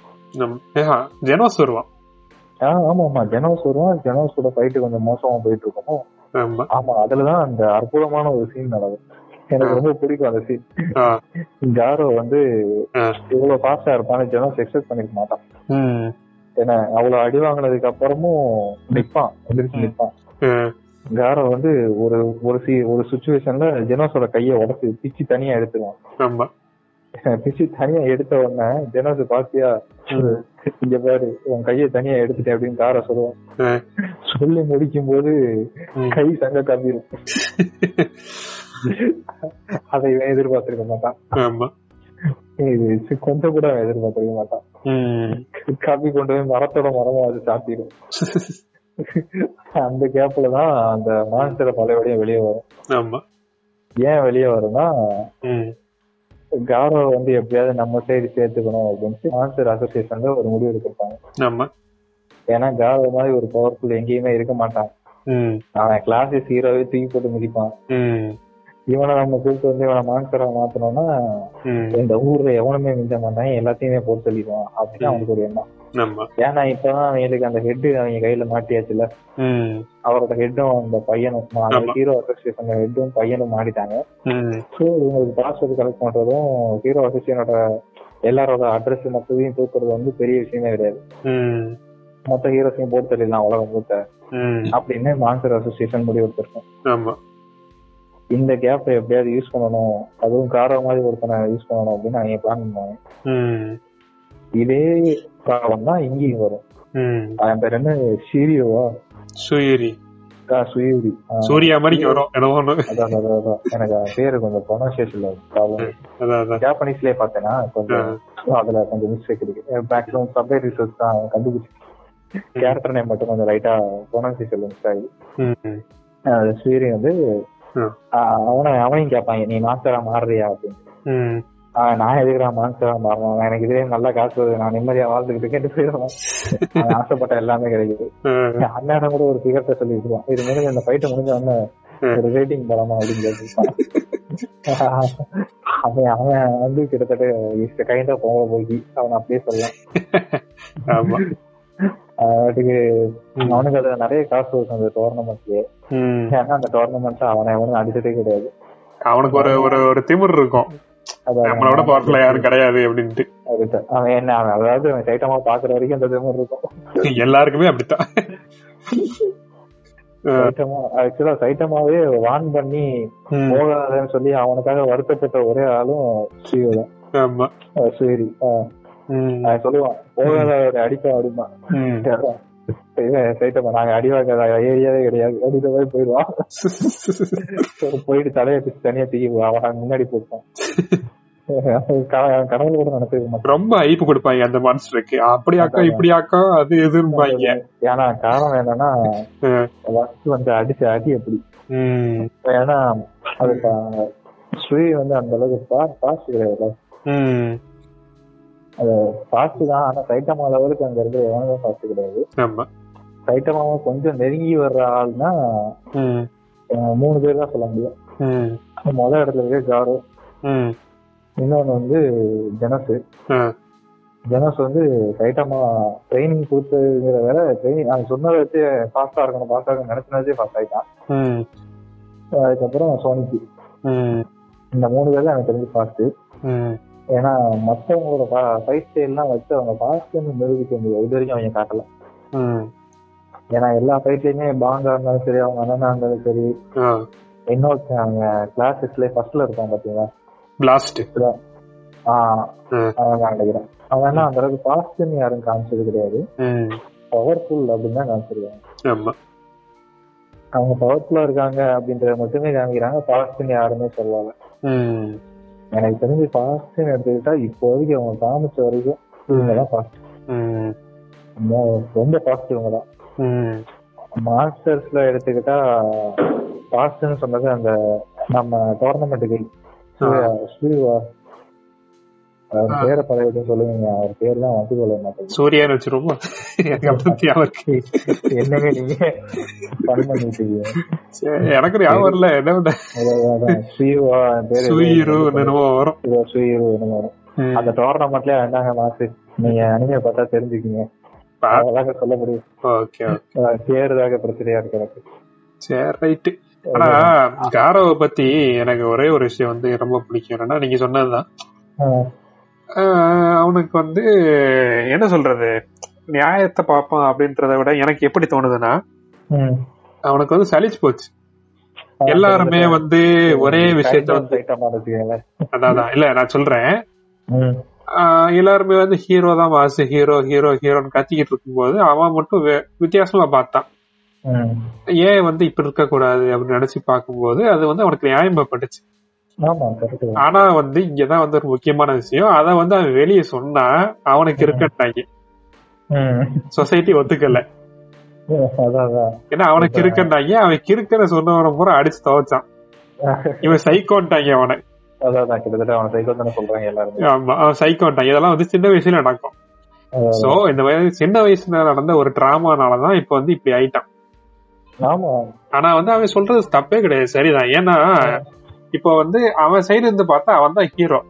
ஜெனோஸ் வருவான் ஆ, ஆமா ஆமா ஜெனோஸ் வருவான் ஜெனோஸோட ஃபைட்டு கொஞ்சம் மோசமா போயிட்டு இருக்கும் ஆமா. அதுலதான் அந்த அற்புதமான ஒரு சீன் நடக்கும். எனக்கு ரொம்ப பிடிக்கும் அந்த சீன். ஜாரோ வந்து. இவ்வளவு ஃபாஸ்டா இருப்பான்னு ஜெனோஸ் எக்ஸ்பெக்ட் பண்ணிக்க மாட்டான். ஏன்னா அவ்வளவு அடி வாங்கினதுக்கு அப்புறமும் நிப்பான் எந்திரிச்சு நிப்பான். ஜாரோ வந்து ஒரு ஒரு சி ஒரு சுச்சுவேஷன்ல ஜெனோஸோட கையை உடச்சு பிச்சு தனியா எடுத்துருவான். பிச்சு தனியா எடுத்த உடனே ஜெனோஸ் பாத்தியா இங்க பாரு உன் கையை தனியா எடுத்துட்டேன் அப்படின்னு கார சொல்லுவான். சொல்லி முடிக்கும் போது. கை சங்க காப்பிரும். அதை இவன் எதிர்பார்த்திருக்க மாட்டான். இது கொஞ்சம் கூட எதிர்பார்த்திருக்க மாட்டான். காப்பி கொண்டு போய் மரத்தோட மரமா அது சாத்திடும் அந்த கேப்ல தான் அந்த மான்ஸ்டர் பழையபடியும் வெளியே வரும். ஏன் வெளியே வரும்னா ம். காரோ வந்து எப்படியாவது நம்ம சைடு சேர்த்துக்கணும் அப்படின்ட்டு மான்ஸ்டர் அசோசியேஷன்ல ஒரு முடிவு எடுத்திருப்பாங்க ஆமா ஏன்னா காரோ மாதிரி ஒரு பவர்ஃபுல் எங்கேயுமே இருக்க மாட்டான். அவன் கிளாஸஸ் ஹீரோவே தூக்கி போட்டு மிதிப்பான் ம். இவனை நம்ம கூப்பிட்டு வந்து இவனை மான்ஸ்டரா மாத்தணும்னா. இந்த ஊர்ல எவனுமே மிஞ்ச மாட்டான் எல்லாத்தையுமே போட்டு சொல்லிடுவான் அப்படின்னு அவனுக்கு ஒரு எண்ணம் ஏன்னா இப்பதான் அவங்களுக்கு அந்த ஹெட் அவங்க கையில மாட்டியாச்சுல. அவரோட ஹெட்டும் அந்த பையனும் அந்த. ஹீரோ அசோசியேஷன் ஹெட்டும் பையனும் மாட்டிட்டாங்க ம். ஸோ இவங்களுக்கு பாஸ்வேர்டு கலெக்ட் பண்றதும் ஹீரோ அசோசியனோட எல்லாரோட அட்ரஸ் மொத்தத்தையும் தூக்குறது வந்து பெரிய விஷயமே கிடையாது. மொத்த ஹீரோஸையும் போட்டு தள்ளிடலாம் உலகம் மூத்த. அப்படின்னு மான்சர் அசோசியேஷன் முடிவு எடுத்திருக்கும் இந்த கேப்பை எப்படியாவது யூஸ் பண்ணணும். அதுவும் கார மாதிரி ஒருத்தனை யூஸ் பண்ணணும் அப்படின்னு அவங்க பிளான் பண்ணுவாங்க. ம். இதே ப்ராப்ளம் தான் இங்கேயும் வரும். அவன் பேர் என்ன? சீரியோவா? சுயிரி சுயூரி சூர்யா மாதிரிக்கு வரும். அதான் அதான். எனக்கு பேரு கொஞ்சம் ப்ரொனன்சியேஷன்ல ப்ராப்ளம் ஜாப்பனீஸ்லயே பார்த்தேன்னா கொஞ்சம் அதுல கொஞ்சம் மிஸ்டேக் இருக்கு. மேக்ஸிமம் சப்ளை ரிசர்ச் தான் கண்டுபிடிச்சு. கேரக்டர் நேம் மட்டும் கொஞ்சம் லைட்டா ப்ரொனன்சியேஷன் மிஸ் ஆகி. ஸ்வீரி வந்து அவனை அவனையும் கேட்பாங்க நீ மாஸ்டரா மாறுறியா? அப்படின்னு. நான் எதுக்குறா மாஸ்டரா மாறணும்? எனக்கு இதுவே நல்லா காசு வருது. நான் நிம்மதியா வாழ்ந்துகிட்டு கேட்டு போயிடுவேன் அவன் ஆசைப்பட்ட எல்லாமே கிடைக்குது. ம். அண்ணன் கூட ஒரு சிகரத்தை சொல்லி வச்சிருவான் இது முடிஞ்ச இந்த ஃபைட்டை முடிஞ்ச உடனே ஒரு ரேட்டிங் படமா அப்படின்னு கேட்டுருப்பான். அவன் அவன் வந்து கிட்டத்தட்ட கைண்டா போக போய் அவன் அப்படியே சொல்லலாம் ஆமா. அதுக்கு அவனுக்கு அதுல நிறைய காசு வரும் அந்த டோர்னமெண்ட்லயே. ஏன்னா அந்த டோர்னமெண்ட் அவனை எவனும் அடிச்சதே கிடையாது. அவனுக்கு ஒரு ஒரு ஒரு திமிர் இருக்கும். நம்மளோட பவர்ஃபுல்லா யாரும் கிடையாது அப்படின்ட்டு. அவன் என்ன அவன் அதாவது அவன் சைட்டமா பாக்குற வரைக்கும் அந்த திமிர் இருக்கும். எல்லாருக்குமே அப்படித்தான். ஆக்சுவலா சைட்டமாவே வான் பண்ணி. போகாதன்னு சொல்லி அவனுக்காக வருத்தப்பட்ட ஒரே ஆளும் ஸ்ரீயோ தான். ஆமா. சரி. அவன் சொல்லுவான் போகாத அவரை அடிப்பா அப்படிமா ம். சைட்டமா நாங்க அடி வாங்காத ஏரியாவே கிடையாது. அப்படின்ற மாதிரி போயிடுவான். போயிட்டு தலையை பிடிச்சு தனியா தூக்கி அவன் முன்னாடி போட்டான் கனவுல கூட நினைச்சிருக்க ரொம்ப ஐப்பு கொடுப்பாங்க அந்த மான்ஸ்டருக்கு அப்படி ஆக்கா இப்படி ஆக்கா அது எதிர்பாங்க ஏன்னா காரணம் என்னன்னா ம். ஃபர்ஸ்ட் வந்து அடிச்ச அடி எப்படி ம். ஏன்னா அது ஸ்ரீ வந்து அந்த அளவுக்கு பாஸ்ட் கிடையாது. ம். அது பாஸ்ட் தான் ஆனா சைட்டமா லெவலுக்கு அங்க இருக்கிற எவனும் பாஸ்ட் கிடையாது ஆமா சைட்டமாவும் கொஞ்சம் நெருங்கி வர்ற ஆள்னா மூணு பேர் தான் சொல்ல முடியும். முதல் இடத்துல இருக்க ஜாரோ. இன்னொன்னு வந்து ஜெனஸ். ஜெனஸ் வந்து சைட்டமா ட்ரைனிங் கொடுத்ததுங்கிற வேற ட்ரைனிங் அவன் சொன்னதை வச்சு ஃபாஸ்டா இருக்கணும் ஃபாஸ்டா இருக்கணும் நினைச்சதே ஃபாஸ்ட் ஆயிட்டான். அதுக்கப்புறம் சோனிக்கு. இந்த மூணு பேர் தான் எனக்கு தெரிஞ்சு ஃபாஸ்ட். ஏன்னா மத்தவங்களோட ஃபைட் ஸ்டைல்லாம் வச்சு அவங்க ஃபாஸ்ட்னு நிரூபிக்க முடியாது. இது வரைக்கும் அவங்க காட்டல. ஏன்னா எல்லா ஃபைட்லயுமே பாங்கா இருந்தாலும் சரி அவங்க அண்ணனா இருந்தாலும் சரி. இன்னொருத்தன் அவங்க கிளாஸஸ்ல ஃபர்ஸ்ட்ல இருப்பான் பாத்தீங்களா? பிளாஸ்ட். அவன் நினைக்கிறேன். அவன் என்ன அந்த அளவுக்கு ஃபாஸ்ட்னு யாரும் காமிச்சது கிடையாது. பவர்ஃபுல் அப்படின்னு தான் காமிச்சிருக்காங்க. அவங்க பவர்ஃபுல்லா இருக்காங்க அப்படின்றத மட்டுமே காமிக்கிறாங்க. ஃபாஸ்ட்னு யாருமே சொல்லல. எனக்கு தெரிஞ்சு ஃபாஸ்ட்னு எடுத்துக்கிட்டா இப்போதைக்கு அவங்க காமிச்ச வரைக்கும் இவங்க தான் ஃபாஸ்ட் ரொம்ப ஃபாஸ்ட் இவங்க தான். மாஸ்டர்ஸ்ல எடுத்துக்கிட்டா ஃபாஸ்ட்னு சொன்னது அந்த நம்ம டோர்னமெண்ட்டுக்கு ஸ்ரீவா. பேரை பதவிட்டு சொல்லுவீங்க. அவர் பேர் தான் வந்து சொல்ல மாட்டேங்குது சூர்யான்னு வச்சிருவோம். எனக்கு இருக்கு. என்னங்க நீங்க? எனக்கு ஞாபகம் வரல. என்ன பண்ண சுயிரு என்னமோ வரும். என்னமோ. ம். அந்த டோர்னமெண்ட்லயே வேண்டாங்க மாசு நீங்க அனிமே பார்த்தா தெரிஞ்சுக்கீங்க அதாங்க சொல்ல முடியும். ஓகே பேருதாக பிரச்சனையா இருக்கு எனக்கு. சரி ரைட்டு. ஆனா காரோவை பத்தி எனக்கு ஒரே ஒரு விஷயம் வந்து ரொம்ப பிடிக்கும். என்னன்னா நீங்க சொன்னதுதான். அவனுக்கு வந்து என்ன சொல்றது? நியாயத்தை பார்ப்பான் அப்படின்றத விட எனக்கு எப்படி தோணுதுன்னா. அவனுக்கு வந்து சலிச்சு போச்சு. எல்லாருமே வந்து ஒரே விஷயத்த வந்து அதான் இல்ல நான் சொல்றேன். எல்லாருமே வந்து ஹீரோ தான் மாசு ஹீரோ ஹீரோ ஹீரோன்னு கத்திக்கிட்டு இருக்கும்போது அவன் மட்டும் வித்தியாசமா பார்த்தான். ஏன் வந்து இப்படி இருக்க கூடாது அப்படின்னு நினைச்சு பார்க்கும்போது அது வந்து அவனுக்கு நியாயமாப்பட்டுச்சு ஆனா வந்து இங்கதான் வந்து ஒரு முக்கியமான விஷயம். அத வந்து அவன் வெளியே சொன்னா அவனுக்கு இருக்கட்டாங்க. சொசைட்டி ஒத்துக்கல. ஏன்னா அவனுக்கு இருக்கட்டாங்க அவன் கிறுக்கன சொன்னவன பூரா அடிச்சு துவைச்சான். இவன் சைக்கோன்ட்டாங்க அவனை. அதான் கிட்டத்தட்ட அவனை சைக்கோ தானே சொல்றாங்க எல்லாருமே. ஆமா அவன் சைக்கோன்ட்டாங்க. இதெல்லாம் வந்து சின்ன வயசுல நடக்கும். சோ இந்த மாதிரி சின்ன வயசுல நடந்த ஒரு டிராமானாலதான் இப்ப வந்து இப்படி ஆயிட்டான். ஆமா. ஆனா வந்து அவன் சொல்றது தப்பே கிடையாது. சரிதான். ஏன்னா இப்ப வந்து அவன் சைடு இருந்து பார்த்தா அவன் தான் ஹீரோ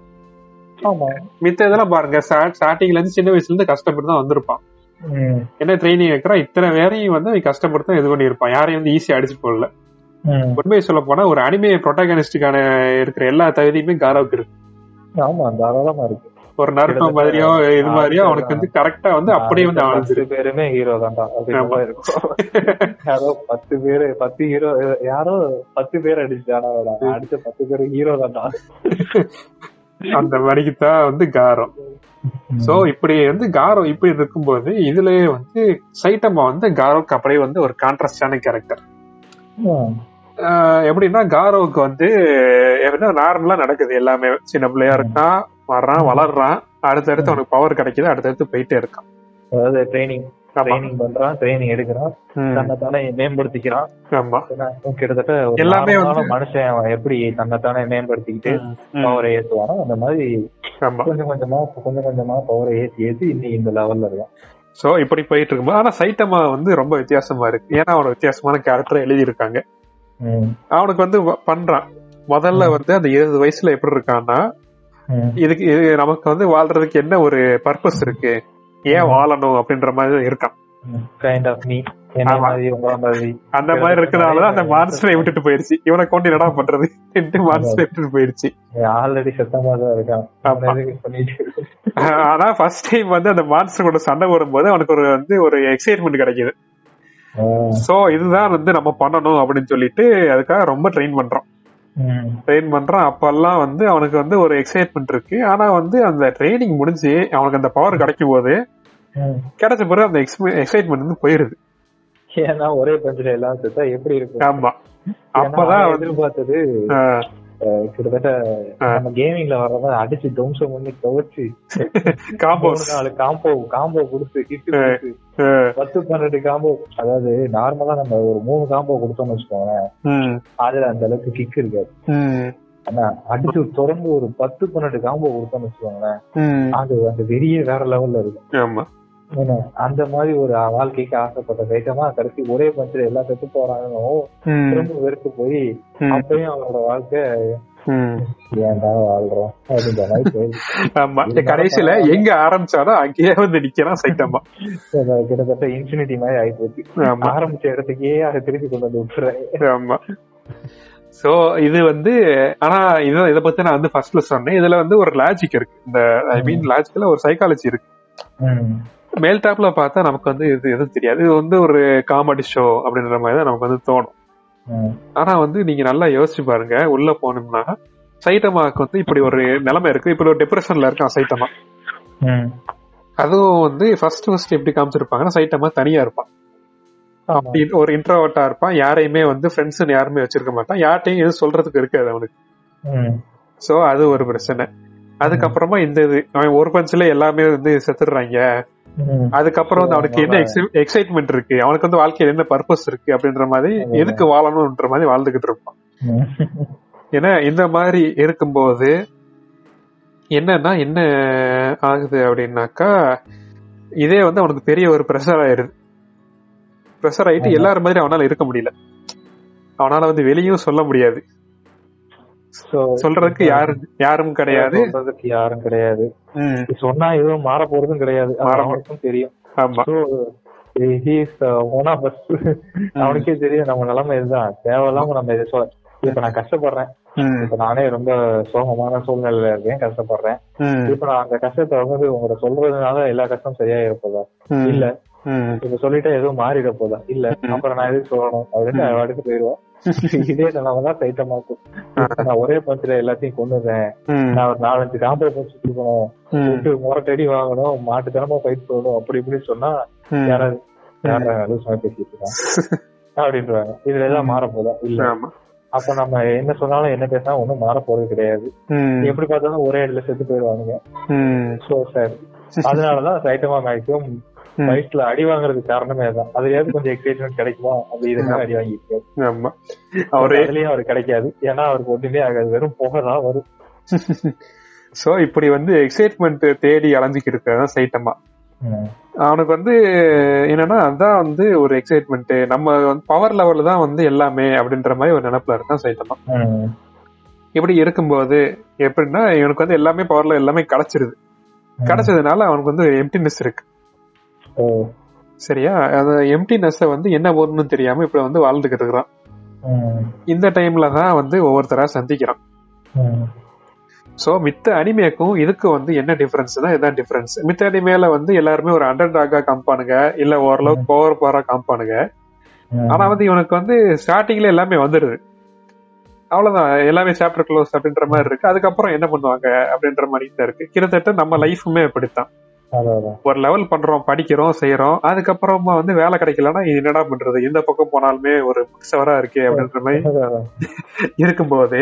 மித்த இதெல்லாம் பாருங்க. ஸ்டார்டிங்ல இருந்து சின்ன வயசுல இருந்து கஷ்டப்பட்டு தான் வந்திருப்பான். என்ன ட்ரைனிங் வைக்கிறான் இத்தனை பேரையும் வந்து தான் இது பண்ணியிருப்பான். யாரையும் வந்து ஈஸியா அடிச்சு போடல. உண்மையை சொல்ல போனா ஒரு அனிமே ப்ரொட்டகனிஸ்டுக்கான இருக்கிற எல்லா தகுதியுமே காரோவுக்கு இருக்கு. ஆமா தாராளமா இருக்கு. ஒரு நருட்டோ மாதிரியோ இது மாதிரியோ அவனுக்கு வந்து கரெக்டா வந்து அப்படியே வந்து அவனுக்கு பேருமே ஹீரோ தான்டா. யாரோ பத்து பேரு பத்து ஹீரோ யாரோ பத்து பேர் அடிச்சாடா (laughs) அடிச்ச பத்து பேரு ஹீரோ தான்டா. அந்த மணிக்கு தான் வந்து காரம். சோ இப்படி வந்து காரோ இப்படி இருக்கும்போது இதுலயே வந்து சைட்டமா வந்து காரோக்கு அப்படியே வந்து ஒரு கான்ட்ராஸ்டான கேரக்டர் எப்படின்னா காரோவுக்கு வந்து எப்படின்னா நார்மலா நடக்குது. எல்லாமே சின்ன பிள்ளையா இருக்கான் வர்றான் வளர்றான். அடுத்தடுத்து அவனுக்கு பவர் கிடைக்குது. அடுத்தடுத்து போயிட்டே இருக்கான். அதாவது ட்ரைனிங் ட்ரைனிங் பண்றான் ட்ரைனிங் எடுக்கிறான். ம், தன்னை தானே மேம்படுத்திக்கிறான் கிட்டத்தட்ட எல்லாமே மனுஷன் எப்படி தன்னை தானே மேம்படுத்திக்கிட்டு பவரை ஏத்துவானோ அந்த மாதிரி கொஞ்சம் கொஞ்சமா கொஞ்சம் கொஞ்சமா பவரை ஏத்தி ஏத்தி இன்னைக்கு இந்த லெவல்ல இருக்கான். சோ இப்படி போயிட்டு இருக்கும்போது ஆனா சைட்டமா வந்து ரொம்ப வித்தியாசமா இருக்கு. ஏன்னா அவனோட வித்தியாசமான கேரக்டர் எழுதி இருக்காங்க. அவனுக்கு வந்து பண்றான். முதல்ல வந்து அந்த இருபது வயசுல எப்படி இருக்கான்னா. இதுக்கு இது நமக்கு வந்து வாழ்றதுக்கு என்ன ஒரு பர்பஸ் இருக்கு? ஏன் வாழணும் அப்படின்ற மாதிரி இருக்கான். கைண்ட் ஆஃப் மீ அந்த மாதிரி இருக்கனாலதான் அந்த மான்ஸ்டரை விட்டுட்டு போயிருச்சு. இவனை கொண்டு என்னடா பண்றது? மான்ஸ்டரை விட்டுட்டு போயிருச்சு. ஆல்ரெடி சத்தமா தான் இருக்கான்? ஆனா ஃபர்ஸ்ட் டைம் வந்து அந்த மான்ஸ்டர் கூட சண்டை போடும்போது அவனுக்கு ஒரு வந்து ஒரு எக்ஸைட்மெண்ட் கிடைக்குது. சோ இதுதான் வந்து நம்ம பண்ணணும் அப்படின்னு சொல்லிட்டு அதுக்காக ரொம்ப ட்ரெயின் பண்றான் ம். ட்ரெயின் பண்றான். அப்பெல்லாம் வந்து அவனுக்கு வந்து ஒரு எக்ஸைட்மெண்ட் இருக்கு. ஆனா வந்து அந்த ட்ரைனிங் முடிஞ்சு அவனுக்கு அந்த பவர் கிடைக்கும் போது ம். கிடைச்ச பிறகு அந்த எக்ஸைட்மெண்ட் வந்து போயிருது. ஏன்னா ஒரே பஞ்சில எல்லாம் செத்தா எப்படி இருக்கும்? ஆமா. அப்பதான் எதிர்பார்த்தது கிட்டத்தட்ட. நம்ம கேமிங்ல வர்றத அடிச்சு தம்சம் பண்ணி துவைச்சு (laughs) காம்போஸ் மூணு நாலு காம்போ காம்போ கொடுத்து கிட்டு பத்து பன்னெண்டு காம்போ அதாவது நார்மலா நம்ம ஒரு மூணு காம்போ கொடுத்தோம்னு வச்சுக்கோங்க ம், அதுல அந்த அளவுக்கு கிக் இருக்காது. ஆனா அடிச்சு தொடர்ந்து ஒரு பத்து பன்னெண்டு காம்போ கொடுத்தோம்னு வச்சுக்கோங்களேன். அது அந்த வெறியே வேற லெவல்ல இருக்கும். ஆமா. ஏன்னா, அந்த மாதிரி ஒரு வாழ்க்கைக்கு ஆசைப்பட்ட வேகமா கடைசி ஒரே பஞ்சில எல்லாம் செத்து போறாங்கன்னு ம், திரும்ப வெறுத்து போய் அப்பயும் அவனோட வாழ்க்கை. ஏன்டா வாழ்றோம்? அப்படின்ற மாதிரி கடைசியில எங்க ஆரம்பிச்சானோ அங்கேயே வந்து நிக்கிறான் சைட்டமா அது கிட்டத்தட்ட இன்ஃபினிட்டி மாதிரி ஆயிப்போச்சு ஆமா. ஆரம்பிச்ச இடத்துக்கே அதை திருப்பி கொண்டு வந்து விட்டுறேன். ஆமா. சோ இது வந்து ஆனா இது இத பத்தி நான் வந்து ஃபர்ஸ்ட்ல சொன்னேன். இதுல வந்து ஒரு லாஜிக் இருக்கு. இந்த ஐ மீன் லாஜிக்ல ஒரு சைக்காலஜி இருக்கு. மேல் டாப்ல பார்த்தா நமக்கு வந்து இது எதுவும் தெரியாது. இது வந்து ஒரு காமெடி ஷோ அப்படின்ற மாதிரி தான் நமக்கு வந்து தோணும். ஆனா வந்து நீங்க நல்லா யோசிச்சு பாருங்க. உள்ள போனோம்னா சைட்டமாக்கு வந்து இப்படி ஒரு நிலைமை இருக்கு. இப்படி ஒரு டிப்ரெஷன்ல இருக்கான் சைட்டமா அதுவும் வந்து ஃபர்ஸ்ட் ஃபர்ஸ்ட் எப்படி காமிச்சிருப்பாங்கன்னா சைட்டமா தனியா இருப்பான். அப்படி ஒரு இன்ட்ரோவர்ட்டா இருப்பான். யாரையுமே வந்து ஃப்ரெண்ட்ஸ் யாருமே வச்சிருக்க மாட்டான். யார்ட்டையும் எதுவும் சொல்றதுக்கு இருக்காது அவனுக்கு. சோ அது ஒரு பிரச்சனை. அதுக்கப்புறமா இந்த இது அவன் ஒரு பஞ்சுல எல்லாமே வந்து செத்துடுறாங்க. அதுக்கப்புறம் வந்து அவனுக்கு என்ன எக்ஸைட்மெண்ட் இருக்கு? அவனுக்கு வந்து வாழ்க்கையில என்ன பர்பஸ் இருக்கு? அப்படின்ற மாதிரி எதுக்கு வாழணும்ன்ற மாதிரி வாழ்ந்துகிட்டு இருப்பான். ஏன்னா இந்த மாதிரி இருக்கும்போது என்னன்னா என்ன ஆகுது அப்படின்னாக்கா இதே வந்து அவனுக்கு பெரிய ஒரு ப்ரெஷர் ஆயிருது ப்ரெஷர் ஆயிட்டு எல்லாரும் மாதிரி அவனால இருக்க முடியல. அவனால வந்து வெளியும் சொல்ல முடியாது. சொல்றதுக்கு யாரும் யாரும் கிடையாது. சொல்றதுக்கு யாரும் கிடையாது. சொன்னா எதுவும் மாற போறதும் கிடையாது. அது மாற அவனுக்கும் தெரியும். uh. அவனுக்கே தெரியும் நம்ம நிலைமை இதுதான். தேவையில்லாம நம்ம இதை சொல் இப்ப நான் கஷ்டப்படுறேன். இப்ப நானே ரொம்ப சோகமான சூழ்நிலையில இருக்கேன் கஷ்டப்படுறேன். இப்ப நான் அந்த கஷ்டத்தை வந்து உங்கள்ட்ட சொல்றதுனால எல்லா கஷ்டம் சரியா இருப்பதா இல்ல. இப்ப சொல்லிட்டா எதுவும் மாறிட போதா? இல்ல. அப்புறம் நான் எதுக்கு சொல்லணும்? அப்படின்னு அவன் அடுத்து போயிடுவான் (laughs) இதே நிலைமை தான் டைட்டமாக்கும் இப்ப நான் ஒரே பஞ்சில எல்லாத்தையும் கொண்டுறேன் நான் ஒரு நாலஞ்சு காம்பை பஞ்சு கொடுக்கணும் முரட்டடி வாங்கணும். மாட்டுத்தனமா ஃபைட் பண்ணணும். அப்படி இப்படி சொன்னா. யாராவது பேசிட்டு இருக்கான் அப்படின்றாங்க. இதுல எல்லாம் மாற போதா இல்ல அப்ப நம்ம என்ன சொன்னாலும் என்ன பேசினா ஒண்ணும் மாற போறது கிடையாது எப்படி பார்த்தாலும் ஒரே இடத்துல செத்து போயிடுவானுங்க. சோ சார் அதனாலதான் சைட்டமா மேக்ஸிமம் ம். ஃபைட்ல அடி வாங்குறதுக்கு காரணமே அதான். அதுலயாவது கொஞ்சம் எக்ஸைட்மெண்ட் கிடைக்குமா? அப்படி இதுக்காக அடி வாங்கிட்டு ஆமா. (laughs) அவரு அவருக்கு கிடைக்காது. ஏன்னா அவருக்கு ஒண்ணுமே ஆகாது. வெறும் புகை தான் வரும். (laughs) சோ இப்படி வந்து எக்ஸைட்மெண்ட் தேடி அலைஞ்சிக்கிட்டு இருக்கதான் சைட்டமா. அவனுக்கு வந்து என்னன்னா அதான் வந்து ஒரு எக்ஸைட்மெண்ட் நம்ம வந்து பவர் லெவல்ல தான் வந்து எல்லாமே அப்படின்ற மாதிரி ஒரு நினைப்புல இருக்கான் சைட்டமா. இப்படி இருக்கும்போது எப்படின்னா இவனுக்கு வந்து எல்லாமே பவர்ல எல்லாமே கிடைச்சிருது. கிடைச்சதுனால அவனுக்கு வந்து எம்டினஸ் இருக்கு. சரியா? அந்த எம்டினஸ் வந்து என்ன போடணும்னு தெரியாம இப்ப வந்து வாழ்ந்துகிட்டு இருக்கிறான். இந்த டைம்ல தான் வந்து ஒவ்வொருத்தரா சந்திக்கிறான். சோ மித்த அனிமேக்கும் இதுக்கு வந்து என்ன டிஃபரன்ஸ் தான்? இதான் டிஃபரன்ஸ் மித்த அனிமேல வந்து எல்லாருமே ஒரு அண்டர் டாகா காமிப்பானுங்க. இல்ல ஓரளவுக்கு பவர் பவரா காமிப்பானுங்க. ஆனா வந்து இவனுக்கு வந்து ஸ்டார்டிங்ல எல்லாமே வந்துருது அவ்வளவுதான். எல்லாமே சாப்டர் க்ளோஸ் அப்படின்ற மாதிரி இருக்கு. அதுக்கப்புறம் என்ன பண்ணுவாங்க அப்படின்ற மாதிரி தான் இருக்கு. கிட்டத்தட்ட நம்ம லைஃபுமே அப்படித்தான். ஒரு லெவல் பண்றோம் படிக்கிறோம் செய்யறோம் அதுக்கப்புறமா வந்து வேலை கிடைக்கலன்னா இது என்னடா பண்றது? எந்த பக்கம் போனாலுமே ஒரு சவரா இருக்கே அப்படின்ற மாதிரி. (laughs) இருக்கும்போது.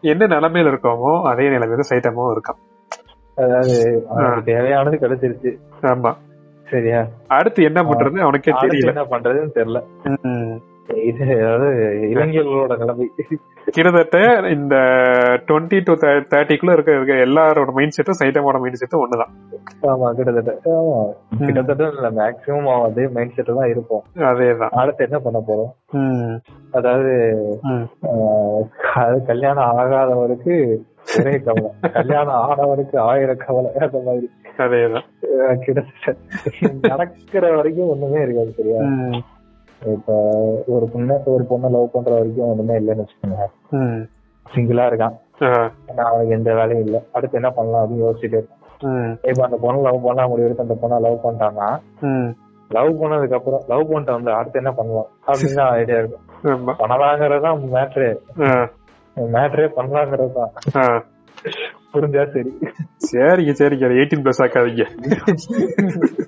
என்ன நிலைமையில இருக்கோமோ அதே நிலைமையில சைட்டமும் இருக்கான். அதாவது தேவையானது கிடைச்சிருச்சு. ஆமா. சரியா? அடுத்து என்ன பண்றது அவனுக்கே தெரியல. என்ன பண்றதுன்னு தெரியல. இது அதாவது இளைஞர்களோட நிலைமை. கிட்டத்தட்ட இந்த டுவெண்ட்டி டு தேர்ட்டிக்குள்ள இருக்க இருக்க எல்லாரோட மைண்ட் செட்டும் சைட்டமோட மைண்ட் செட்டும் ஒண்ணுதான். ஆமா கிட்டத்தட்ட. ஆமா. கிட்டத்தட்ட இல்ல மேக்சிமம் அதே மைண்ட் செட் தான் இருப்போம். அதேதான். அடுத்து என்ன பண்ண போறோம்? ம். அதாவது ம். ஆஹ், அது கல்யாணம் ஆகாதவருக்கு ஒரே கவலை. (laughs) கல்யாணம் ஆனவருக்கு ஆயிரம் கவலை அந்த மாதிரி. அதேதான். கிட்டத்தட்ட நடக்கிற வரைக்கும் ஒண்ணுமே இருக்காது சரியா. இப்ப ஒரு பொண்ணு ஒரு பொண்ணை லவ் பண்ற வரைக்கும் ஒண்ணுமே இல்லைன்னு வச்சுக்கோங்க. சிங்கிளா இருக்கான் அவனுக்கு எந்த வேலையும் இல்ல அடுத்து என்ன பண்ணலாம் அப்படின்னு யோசிச்சுட்டு இருக்கான். இப்ப அந்த பொண்ணை லவ் பண்ணா முடிவெடுத்து அந்த பொண்ணை லவ் பண்ணிட்டான்னா ம். லவ் பண்ணதுக்கு அப்புறம் லவ் பண்ணிட்டு வந்து அடுத்து என்ன பண்ணலாம் அப்படின்னு ஐடியா இருக்கும் ஆமா பண்ணலாங்கிறது தான் மேட்ரு. மேட்ரே பண்ணலாங்கிறது தான் ஆ. புரிஞ்சா சரி சரிங்க சரிங்க எயிட்டீன் பிளஸ் ஆக்காதீங்க. (laughs)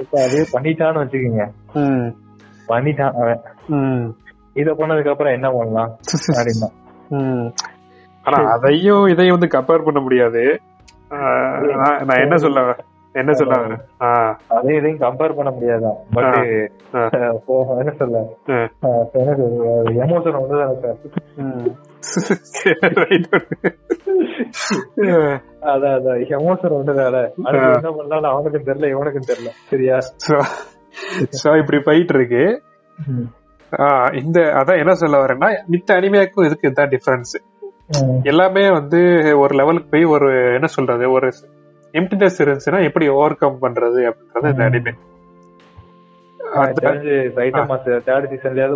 இப்ப அதே பண்ணிட்டான்னு வச்சுக்கோங்க ம். பண்ணிட்டான் அவன் ம். இத பண்ணதுக்கு அப்புறம் என்ன பண்ணலாம் அப்படின்னா ம். ஆனா அதையும் இதையும் வந்து கம்பேர் பண்ண முடியாது நான் நான் என்ன சொல்ல? என்ன சொல்ல வரேன்? ஆ. அதே இதையும் கம்பேர் பண்ண முடியாதான் பட். என்ன சொல்ல எமோஷன் ஒண்ணுதானே சார். (laughs) அதான் அதான். ஒண்ணுதானே? அடுத்து என்ன பண்ணலாம் அவனுக்கும் தெரியல இவனுக்கும் தெரியல. சரியா? இப்படி போயிட்டு இருக்கு இந்த அதான் என்ன சொல்ல வரேன்னா மித்த அனிமேக்கும் இதுக்கு இதுதான் டிஃபரன்ஸ் எல்லாமே வந்து ஒரு லெவலுக்கு போய் ஒரு என்ன சொல்றது ஒரு எம்டினஸ் இருந்துச்சுன்னா எப்படி ஓவர் கம் பண்றது அப்படின்றது இந்த அனிமே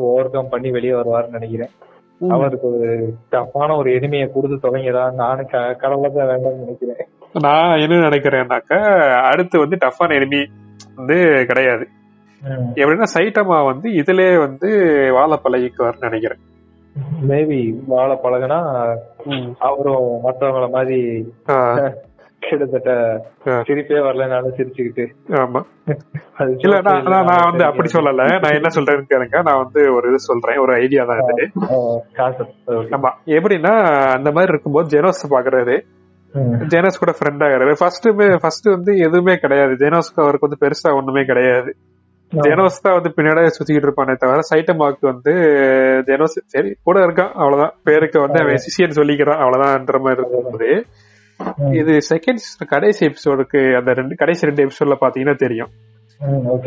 ஓவர் கம் பண்ணி வெளியே வருவாருன்னு நினைக்கிறேன். அவருக்கு ஒரு டஃப்பான ஒரு எளிமையை கொடுத்து தொடங்கிதான் நானும் கடவுளை தான் வேண்டாம்னு நினைக்கிறேன். நான் என்ன நினைக்கிறேன்னாக்கா அடுத்து வந்து டஃப்பான எனிமி வந்து கிடையாது. எப்படின்னா சைட்டமா வந்து இதுலயே வந்து வாழ பழகிக்குவார்னு நினைக்கிறேன். மேபி வாழ பழகுனா அவரும் மற்றவங்கள மாதிரி (laughs) கிட்டத்தட்ட. சிரிப்பே வரலனாலும் சிரிச்சுக்கிட்டு. ஆமா. இல்ல நான் வந்து அப்படி. சொல்லல. நான் என்ன சொல்றேன்னு நான் வந்து ஒரு இது சொல்றேன். ஒரு ஐடியா தான் இது. ஆமா. எப்படின்னா அந்த மாதிரி இருக்கும்போது ஜெனோஸ் பாக்குறாரு. ஜெனோஸ் கூட ஃப்ரெண்ட் ஆகுறாரு ஃபர்ஸ்ட்டுமே ஃபர்ஸ்ட் வந்து எதுவுமே கிடையாது. ஜெனோஸ்க்கு அவருக்கு வந்து பெருசா ஒண்ணுமே கிடையாது. ஜெனோஸ் தான் வந்து பின்னாடியே சுத்திக்கிட்டு இருப்பானே தவிர சைட்டமாக்கு வந்து ஜெனோஸ் சரி கூட இருக்கான். அவ்வளவுதான். பேருக்கு வந்து அவன் சிசியன் சொல்லிக்கிறான். அவ்வளவுதான்ற மாதிரி இருக்கும்போது இது செகண்ட் கடைசி எபிசோடுக்கு அந்த ரெண்டு கடைசி ரெண்டு எபிசோட்ல பாத்தீங்கன்னா தெரியும்.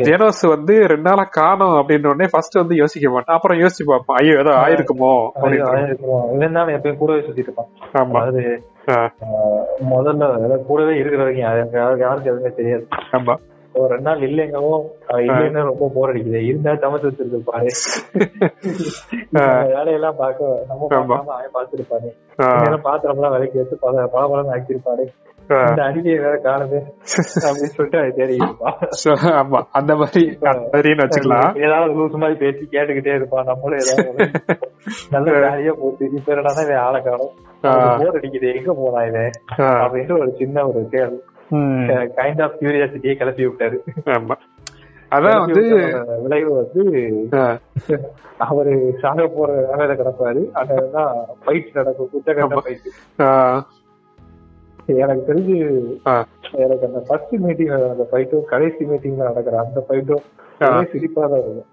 ஜெனோஸ் வந்து ரெண்டு நாளா காணோம் அப்படின்ற உடனே ஃபர்ஸ்ட் வந்து யோசிக்க மாட்டான். அப்புறம் யோசிச்சு பார்ப்பான். ஐயோ ஏதோ ஆயிருக்குமோ அப்படின்னு எப்பயும் கூடவே சுத்திட்டு இருப்பான். ஆமா. ஆஹ், முதல்ல கூடவே இருக்கிற வரைக்கும் யாருக்கு யாருக்கு எதுவுமே தெரியாது. ஆமா. ஒரு ரெண்டு நாள் இல்லைங்கவும் இல்லைன்னா ரொம்ப போர் அடிக்குது. இருந்தா சமைச்சு வச்சிருப்பாரு (laughs) வேலையெல்லாம் பார்க்க நம்ம. பார்க்காம அவன் பார்த்திருப்பாரு பாத்திரம் எல்லாம் விலைக்கு வச்சு பல பல பலம் ஆக்கியிருப்பாரு. இந்த வேற காணுது. அப்படின்னு சொல்லிட்டு அவன் தேடி இருப்பான் So, ஆமா. அந்த மாதிரி (laughs) வச்சுக்கலாம். (laughs) ஏதாவது லூஸ் மாதிரி பேசி கேட்டுக்கிட்டே இருப்பான். நம்மளும் ஏதாவது நல்ல வேலையா போச்சு. இப்ப என்னடா ஆளை காணும். போர் அடிக்குது. எங்க போனா இவன்? ஆ, அப்படின்ட்டு ஒரு சின்ன ஒரு கேள்வி கைண்ட் ஆஃப் கியூரியாசிட்டியை கிளப்பி விட்டாரு. ஆமா. அதான் வந்து விளைவு வந்து அவரு சாக போற வேலையில கிடப்பாரு. அங்கதான் ஃபைட் நடக்கும். குத்தகட்ட ஆமா. ஃபைட் எனக்கு தெரிஞ்சு எனக்கு அந்த ஃபர்ஸ்ட் மீட்டிங் அந்த ஃபைட்டும் கடைசி மீட்டிங்ல நடக்கிற அந்த ஃபைட்டும். ஒரே சிரிப்பா தான் இருக்கும்.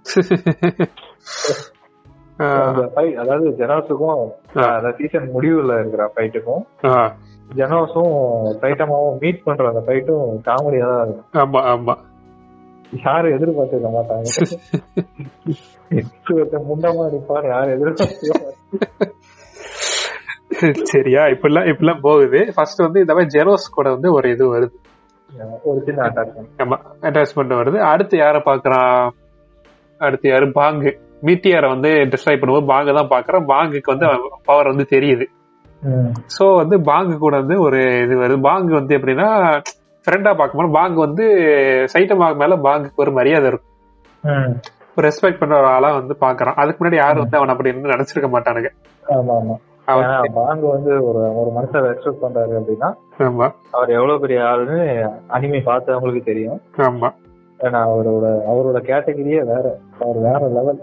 அதாவது ஜெனோஸுக்கும். அந்த சீசன் முடிவுல இருக்கிற ஃபைட்டுக்கும் ஜெனோஸும் சைட்டமாவும் மீட் பண்ற அந்த ஃபைட்டும் காமெடியா தான் இருக்கும். ஆமா ஆமா. யாரும் எதிர்பார்த்திருக்க மாட்டாங்க. முண்டமா நிப்பாரு யாரும் எதிர்பார்த்து சரியா இப்பெல்லாம் இப்பெல்லாம் போகுது. ஃபர்ஸ்ட் வந்து இந்த மாதிரி ஜெரோஸ் கூட வந்து ஒரு இது வருது. ஒரு சின்ன அட்டாச்மெண்ட் ஆமா அட்டாச்மெண்ட் வருது. அடுத்து யார பாக்குறான் அடுத்து யாரு? பாங்கு. மீட்டியார வந்து டிஸ்ட்ராய் பண்ணும்போது பாங்கு தான் பாக்குறான் பாங்குக்கு வந்து பவர் வந்து தெரியுது. சோ வந்து பாங்கு கூட வந்து ஒரு இது வருது. பாங்கு வந்து எப்படின்னா ஃப்ரெண்டா பார்க்கும்போது பாங்கு வந்து சைட்டமாக மேல பாங்குக்கு ஒரு மரியாதை இருக்கும். ஒரு ரெஸ்பெக்ட் பண்ற ஒரு ஆளா வந்து பாக்குறான் அதுக்கு முன்னாடி யாரும் வந்து அவன் அப்படி இருந்து நினைச்சிருக்க மாட்டானுங்க. பாங்கு வந்து ஒரு ஒரு மனுஷன் ரெஸ்பெக்ட் பண்றாரு அப்படின்னா ஆமா. அவர் எவ்வளவு பெரிய ஆளுன்னு அனிமே பார்த்தவங்களுக்கு தெரியும். ஆமா. ஏன்னா அவரோட அவரோட கேட்டகரியே வேற. அவர் வேற லெவல்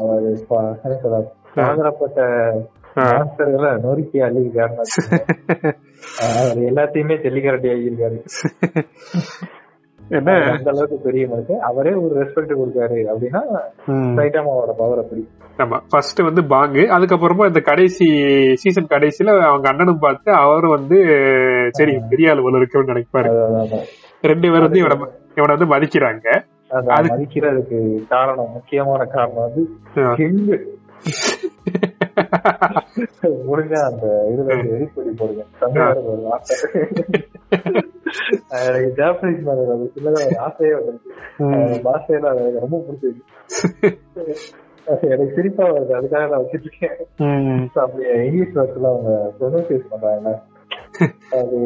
அவர் பலதரப்பட்ட மாஸ்டர்களை நொறுக்கி. அவர் எல்லாத்தையுமே ஜல்லிக்கரட்டி ஆகியிருக்காரு என்ன? அந்த அளவுக்கு பெரிய மனுஷன். அவரே ஒரு ரெஸ்பெக்ட் கொடுக்காரு. அப்படின்னா. சைட்டாமாவோட பவர் அப்படி. ஆமா. ஃபர்ஸ்ட் வந்து பாங்கு அதுக்கப்புறமா இந்த கடைசி சீசன் கடைசியில அவங்க அண்ணனும் பார்த்து அவரும் வந்து சரி பெரிய ஆள் போல இருக்குன்னு நினைப்பாரு. ரெண்டு பேரும் வந்து இவனை இவனை வந்து மதிக்கிறாங்க. மதிக்கிறதுக்கு காரணம் முக்கியமான காரணம் வந்து முடிஞ்சா அந்த இதுல இருந்து எரிப்பொடி போடுங்க. எனக்கு ஜாப்பனீஸ் மேல அது சின்னதா ஒரு ஆசையே வந்துருக்கு அந்த பாஷையில அது எனக்கு ரொம்ப பிடிச்சிருக்கு. எனக்கு சிரிப்பா வருது. அதுக்காக நான் வச்சிட்டு இருக்கேன். ம். So, அப்படி இங்கிலீஷ் வார்த்தையில அவங்க ப்ரொனன்சியேட் பண்றாங்க (laughs) அது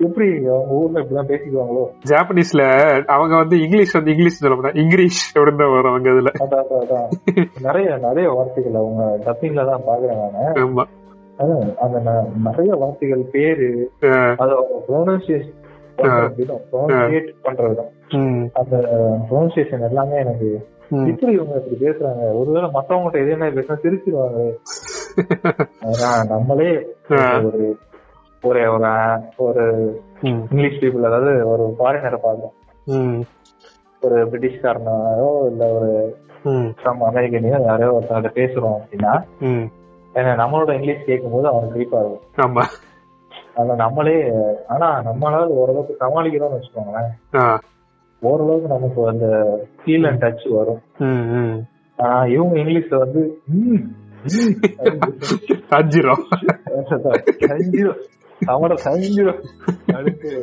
எப்படி அவங்க ஊர்ல இப்படிலாம் பேசிக்குவாங்களோ? ஜாப்பனீஸ்ல அவங்க வந்து இங்கிலீஷ் வந்து இங்கிலீஷ் சொல்ல மாட்டாங்க. இங்கிலீஷ் அப்படின்னு தான் வரும் அவங்க இதுல. நிறைய நிறைய வார்த்தைகள் அவங்க டப்பிங்ல தான் பாக்குறேன் நானு அந்த நிறைய வார்த்தைகள் பேரு அது ப்ரொனன்சியேஷன் ப்ரொனன்சியேட் பண்ற விதம். அந்த ப்ரொனன்சியேஷன் எல்லாமே எனக்கு. இப்படி இவங்க இப்படி பேசுறாங்க. ஒருவேளை மத்தவங்ககிட்ட மாதிரி பேசினா சிரிச்சிருவாங்க (laughs) நம்மளே ஒரு ஒரு ஒரு ஒரு. இங்கிலீஷ் பீப்புள் அதாவது ஒரு ஃபாரினரை பார்க்கணும் ம். ஒரு பிரிட்டிஷ்காரனாரோ இல்ல ஒரு. சம் அமெரிக்கனையோ யாரோ ஒருத்தர்கிட்ட பேசுறோம் அப்படின்னா. ஏன்னா நம்மளோட இங்கிலீஷ் கேட்கும்போது அவனுக்கு சிரிப்பா இருக்கும் ஆமா அத நம்மளே ஆனா நம்மளால ஓரளவுக்கு சமாளிக்கிறோம்னு வச்சுக்கோங்களேன் ஆஹ் ஓரளவுக்கு நமக்கு அந்த ஃபீல் அண்ட் டச் வரும். ஆனா இவங்க இங்கிலீஷ்ல வந்து ம், ம், அஞ்சிரும் (laughs) (laughs) அவனோட செஞ்சிரும் அடுத்து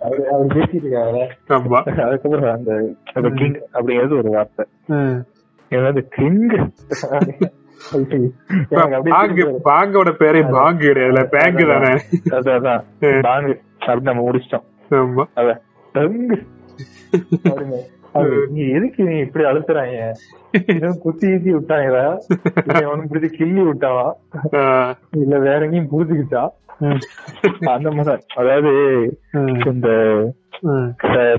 அவரு பேசிட்டு இருக்காங்க அதுக்கப்புறம் அந்த கிங் அப்படிங்கிறது ஒரு வார்த்தை. என்னது கிங் பாங்கு பாங்கோட பேரே பாங்கு கிடையாதுல பேங்க் தானே. அதான் பாங்கு. அப்படி நம்ம முடிச்சிட்டோம். ஆமா. அதான். அப்படின்னு. நீ எதுக்கு நீ இப்படி அழுத்துறாங்க குத்தி விட்டாங்களா இல்ல (laughs) அவனுக்கு பிடிச்சி கிள்ளி விட்டாவா? இல்ல வேற எங்கேயும் புரிஞ்சுக்கிட்டா அந்த மாதிரி. அதாவது இந்த